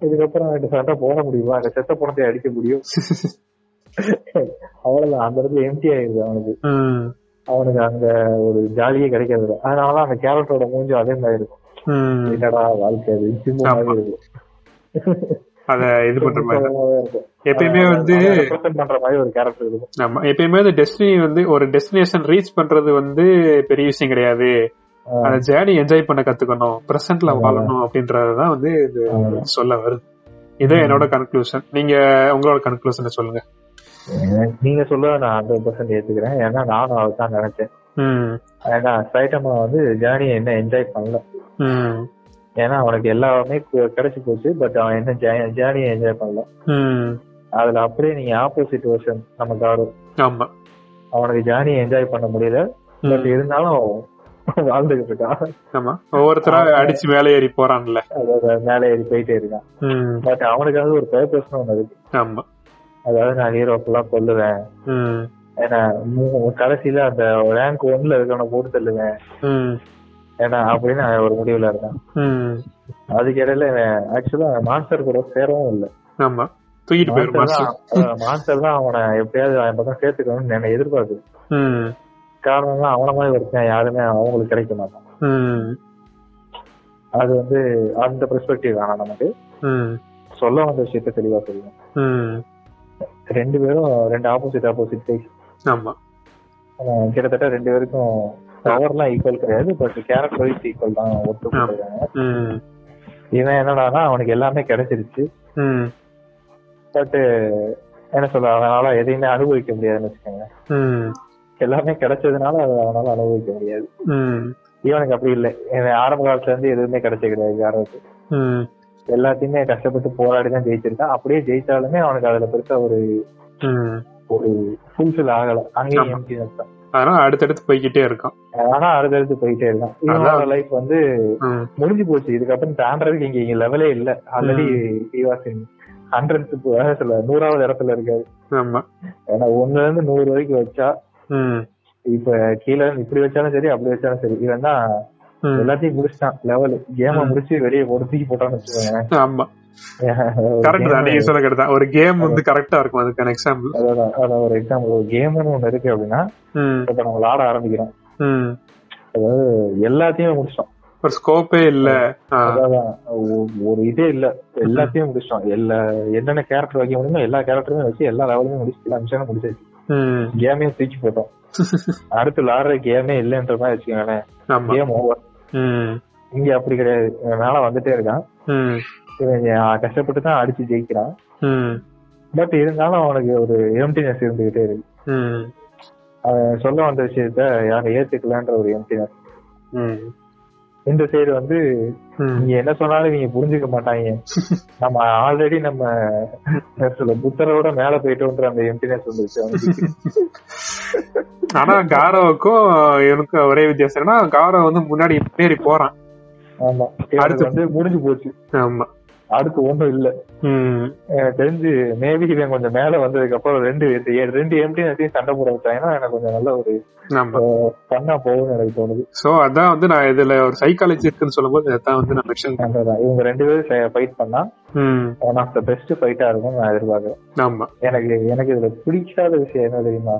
இதுக்கப்புறம் சண்டை போட முடியுமா? அந்த செத்த பணத்தை அடிக்க முடியும். (laughs) அவ்வளவுதான். அந்த இடத்துல எம்டி ஆயிருது அவனுக்கு. அவனுக்கு அங்க ஒரு ஜாலியே கிடைக்கிறது. அதனாலதான் அந்த கேரக்டரோட மூஞ்சும் அதே மாதிரி இருக்கும். என்னடா வாழ்க்கை அது? மாதிரி இருக்கும். அத இது பண்ற (laughs) மாதிரி. எப்பயுமே வந்து பண்ற மாதிரி ஒரு கேரக்டர் இருக்கும். எப்பயுமே வந்து டெஸ்டினி வந்து ஒரு டெஸ்டினேஷன் ரீச் பண்றது வந்து பெரிய விஷயம் கிடையாது. அந்த ஜேர்னி என்ஜாய் பண்ண கத்துக்கணும். பிரசன்ட்ல. வாழணும் அப்படின்றதுதான் வந்து இது. சொல்ல வருது. இது என்னோட கன்க்ளூஷன் நீங்க உங்களோட கன்க்ளூஷன் சொல்லுங்க. நீங்க சொல்ல நான் ஹண்ட்ரட் பர்சன்ட் ஏத்துக்கிறேன். ஏன்னா நானும் அதை தான் நினைச்சேன் ஏன்னா சைட்டமா வந்து ஜேர்னியை என்ன என்ஜாய் பண்ணல. ஏன்னா அவனுக்கு எல்லாமே கிடைச்சு போச்சு பட் அவன் என்ன ஜேர்னியை என்ஜாய் பண்ணல. அதுல அப்படியே நீங்க ஆப்போசிட் வெர்ஷன் நம்ம காரு. ஆமா. அவனுக்கு ஜேர்னியை என்ஜாய் பண்ண முடியல. பட் இருந்தாலும் வாழ்ந்துகிட்டு இருக்கான். ஆமா. ஒவ்வொருத்தரா அடிச்சு மேலே ஏறி போறான்ல. மேலே ஏறி போயிட்டே இருக்கான். பட் அவனுக்காக ஒரு பர்பஸ்னு ஒண்ணு இருக்கு. ஆமா. அதாவது நான் ஹீரோ ஃபுல்லா கொல்லுவேன். ஏன்னா கடைசியில அந்த ரேங்க் ஒன்ல இருக்கவன போட்டு தள்ளுவேன். ஏன்னா அப்படின்னு ஒரு முடிவுல இருக்கான் ம். அதுக்கு இடையில ஆக்சுவலா மான்ஸ்டர் கூட சேரவும் இல்லை. ஆமா. தூக்கிட்டு மான்ஸ்டர் தான் அவனை எப்படியாவது அவன் பக்கம் சேர்த்துக்கணும்னு என்ன எதிர்பார்க்குது ம். காரணம் தான் அவன மாதிரி ஒருத்தன் யாருமே அவங்களுக்கு கிடைக்க மாட்டான். அது வந்து அந்த பெர்ஸ்பெக்டிவ் வேணாம் நமக்கு. சொல்ல வந்த விஷயத்த தெளிவா சொல்லுவோம் ம். ரெண்டு பேரும் ரெண்டு ஆப்போசிட் ஆப்போசிட் சைஸ் ஆமா. கிட்டத்தட்ட ரெண்டு பேருக்கும் பவர்லாம் ஈக்குவல் கிடையாது பட் கேரக்டர் வைஸ் ஈக்குவல் தான் ஒத்து இவன் என்னடானா அவனுக்கு எல்லாமே கிடைச்சிருச்சு. பட் என்ன சொல்ல அவனால எதையுமே அனுபவிக்க முடியாதுன்னு வச்சுக்கோங்க. எல்லாமே கிடைச்சதுனால அதை அவனால அனுபவிக்க முடியாது. இவனுக்கு அப்படி இல்லை. ஆரம்ப காலத்துல இருந்து எதுவுமே கிடைச்ச கிடையாது ம். எல்லாத்தையுமே கஷ்டப்பட்டு போராடி தான் ஜெயிச்சிருக்கான் அப்படியே ஜெயிச்சாலுமே அவனுக்கு அதுல பெருசா ஒரு ஒரு ஃபுல்ஃபில் ஆகல. அங்கேயும் தான் அதனால அடுத்தடுத்து போய்கிட்டே இருக்கான். ஆனா அடுத்தடுத்து போயிட்டே இருக்கான். இவனோட லைஃப் வந்து முடிஞ்சு போச்சு. இதுக்கப்புறம் தாண்டறதுக்கு இங்க இங்க லெவலே இல்ல. ஆல்ரெடி ஹண்ட்ரட் சொல்ல நூறாவது இடத்துல இருக்காரு. ஆமா. ஏன்னா ஒண்ணுல இருந்து நூறு வரைக்கும் வச்சா இப்ப கீழே இப்படி வச்சாலும் சரி அப்படி வச்சாலும் சரி. இவன் தான் எல்லாத்தையும் முடிச்சிட்டான். லெவல் கேம. முடிச்சு வெளியே போட்டு தூக்கி போட்டான்னு வச்சுக்கோங்க. ஆமா. கரெக்ட் தான் நீங்க சொல்ல கரெக்ட் தான். ஒரு கேம் வந்து கரெக்டா இருக்கும். அதுக்கான எக்ஸாம்பிள் அதான் ஒரு எக்ஸாம்பிள் ஒரு கேம்னு ஒண்ணு இருக்கு அப்படின்னா இப்ப நம்ம விளாட ஆரம்பிக்கிறோம். அதாவது எல்லாத்தையும் முடிச்சிட்டோம். ஒரு ஸ்கோப்பே இல்ல. ஒரு இதே இல்ல. எல்லாத்தையும் முடிச்சிட்டோம். எல்லா என்னென்ன கேரக்டர் வைக்க முடியுமோ எல்லா கேரக்டருமே வச்சு எல்லா லெவலுமே முடிச்சு எல்லா மிஷனும் முடிச்சாச்சு. தூக்கி போட்டோம். (laughs) அடுத்து விளாடுற கேமே இல்லைன்ற மாதிரி வச்சுக்கோங்களேன். கேம் ஓவர் இங்க அப்படி கிடையாது. மேல வந்துட்டே இருக்கான். கஷ்டப்பட்டு தான் அடிச்சு ஜெயிக்கிறான். பட் இருந்தாலும் அவனுக்கு ஒரு எம்டினஸ் இருந்துகிட்டே இருக்கு. அவன் சொல்ல வந்த விஷயத்த யாரும் ஏத்துக்கலன்ற ஒரு எம்டினஸ் இந்த சைடு வந்து நீங்க என்ன சொன்னாலும் இவங்க புரிஞ்சுக்க மாட்டாங்க. நம்ம ஆல்ரெடி நம்ம சொல்ல புத்தரோட மேல போயிட்டோன்ற அந்த எம்டினஸ் வந்துருச்சு ஆனா காரோவுக்கும் எனக்கு ஒரே வித்தியாசம் என்னன்னா காரோ வந்து முன்னாடி முன்னேறி போறான். ஆமா. அடுத்து வந்து முடிஞ்சு போச்சு. ஆமா. அடுத்து ஒண்ணும் இல்ல. எனக்கு தெரிஞ்சு மேபி இவன் கொஞ்சம் மேல வந்ததுக்கு அப்புறம் ரெண்டு ரெண்டு எம்டினஸையும் சண்டை போட வச்சாங்கன்னா எனக்கு கொஞ்சம் நல்ல ஒரு பண்ணா போகும்னு எனக்கு தோணுது. சோ அதான் வந்து நான் இதுல ஒரு சைக்காலஜி இருக்குன்னு சொல்லும்போது அதான் வந்து நான் மென்ஷன் அதான் இவங்க ரெண்டு பேரும் ஃபைட் பண்ணா ஒன் ஆஃப் த பெஸ்ட் ஃபைட்டா இருக்கும் நான் எதிர்பார்க்கறேன். ஆமா. எனக்கு எனக்கு இதுல பிடிக்காத விஷயம் என்ன தெரியுமா.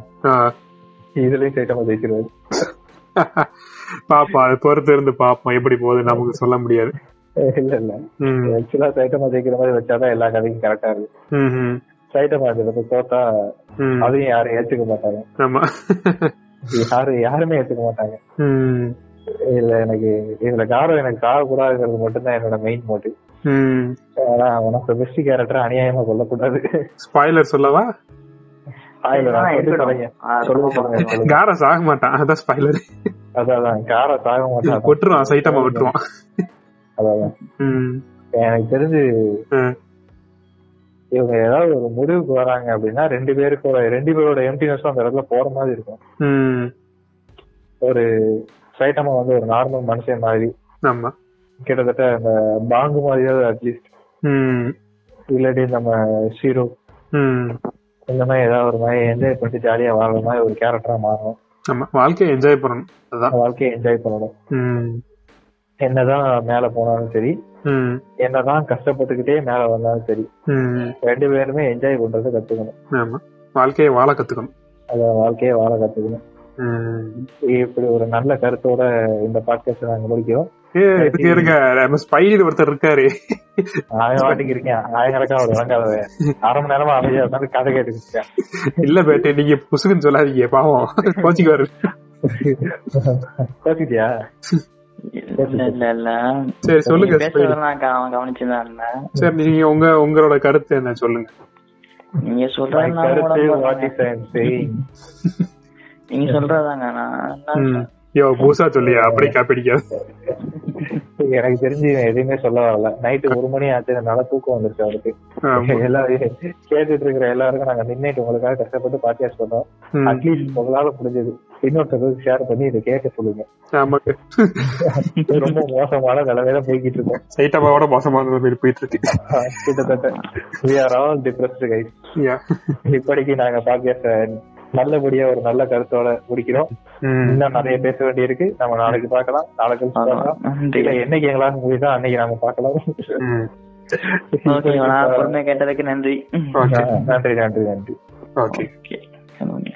இதுலயும் சைட்டமா ஜெயிச்சிருவாரு. (laughs) பாப்போம் அது பொறுத்து இருந்து பாப்போம். எப்படி போகுது நமக்கு சொல்ல முடியாது. இல்ல இல்ல. ஆக்சுவலா சைட்டமா ஜெயிக்கிற மாதிரி வச்சாதான் எல்லா கதைக்கும் கரெக்டா இருக்கு. சைட்டமா இருக்கிறத தோத்தா அதையும் யாரும் ஏத்துக்க மாட்டாங்க. ஆமா. யாரும் யாருமே ஏத்துக்க மாட்டாங்க. ம். இதுல எனக்கு இதுல காரம் எனக்கு சாகக்கூடாதுங்கிறது மட்டும்தான் என்னோட மெயின் மோட்டிவ் ஆனா உனக்கு பெஸ்ட் கேரக்டர் அநியாயமா கொல்லக்கூடாது ஸ்பாய்லர் சொல்லவா? ஆயில நான் சொல்லி இருக்கட்டும். தொலைங்க. ஆ, சொல்லுங்க, ரொம்ப சொல்லுங்க, சொல்லுங்க. கார சாக மாட்டான் அதான் ஸ்பாய்லர் அதான் அதான். கார சாக மாட்டான் விட்டுருவான் சைட்டமா விட்டுருவான் அதான். எனக்கு தெரிஞ்சு. இவங்க ஏதாவது ஒரு முடிவுக்கு வராங்க அப்படின்னா ரெண்டு பேருக்கோட ரெண்டு பேரோட எம்டினஸும் அந்த இடத்துல போற மாதிரி இருக்கும். ஒரு சைட்டமா வந்து ஒரு நார்மல் மனுஷன் மாதிரி. ஆமா. கிட்டத்தட்ட அந்த பாங்கு மாதிரியாவது அட்லீஸ்ட் இல்லாட்டி நம்ம ஷீரோ இந்த மாதிரி ஏதாவது ஒரு மாதிரி என்ஜாய் பண்ணிட்டு ஜாலியா வாழ்ற மாதிரி ஒரு கேரக்டரா மாறணும். ஆமா வாழ்க்கையை என்ஜாய் பண்ணணும். அதான். வாழ்க்கையை என்ஜாய் பண்ணணும். என்னதான் மேல போனாலும் சரி என்னதான் கஷ்டப்பட்டுக்கிட்டே மேல வந்தாலும் சரி ரெண்டு பேருமே என்ஜாய் பண்றதை கத்துக்கணும். ஆமா. வாழ்க்கையை வாழ கத்துக்கணும். அத வாழ்க்கையை வாழ கத்துக்கணும். இப்படி ஒரு நல்ல கருத்தோட இந்த பாட்காஸ்ட் நாங்க முடிக்கிறோம். ஒருத்தர் இருக்காரு. ஆயிரம் வாட்டிக்கு இருக்கேன் ஆயிரக்கணக்கா ஒரு வழங்காத அரை மணி நேரமா அமைதியா உட்காந்து கதை கேட்டுக்கிட்டு இருக்கேன். இல்ல பேட்டே நீங்க புசுக்குன்னு சொல்லாதீங்க பாவம். இல்ல இல்ல சரி சொல்லுங்க சரி நீங்க உங்க உங்களோட கருத்து என்ன? சொல்லுங்க. நீங்க சொல்றது. நீங்க சொல்றதாங்க நான். யோ பூசா சொல்லியா? அப்படி காப்பிடிக்காது. (laughs) எனக்கு தெரிஞ்சு எதுவுமே சொல்ல வரல. நைட்டு ஒரு மணி ஆச்சு நல்லா தூக்கம் வந்துருச்சு அவருக்கு. எல்லாரும் கேட்டுட்டு இருக்கிற எல்லாருக்கும் நாங்க நின்னுட்டு உங்களுக்காக கஷ்டப்பட்டு பாட்காஸ்ட் பண்ணோம். அட்லீஸ்ட் உங்களால முடிஞ்சது. இன்னொருத்தருக்கு ஷேர் பண்ணி இதை கேட்க சொல்லுங்க. (laughs) ரொம்ப மோசமான நிலைமையில போய்கிட்டு இருக்கோம். சைட்டாபாவோட மோசமான நிலைமையில போயிட்டு இருக்கு. கிட்டத்தட்ட. Are all depressed guys. Yeah. இப்படிக்கு நாங்க பாட்காஸ்ட் நல்லபடியா ஒரு நல்ல கருத்தோட முடிக்கிறோம். இன்னும் நிறைய பேச வேண்டி இருக்கு நம்ம நாளைக்கு பார்க்கலாம். நாளைக்கு. பார்க்கலாம். இல்ல என்னைக்கு எங்களால முடியுதோ அன்னைக்கு நாம பார்க்கலாம். ம். ஓகே பொறுமையா கேட்டதுக்கு நன்றி. ஓகே. நன்றி நன்றி நன்றி. ஓகே. ஓகே.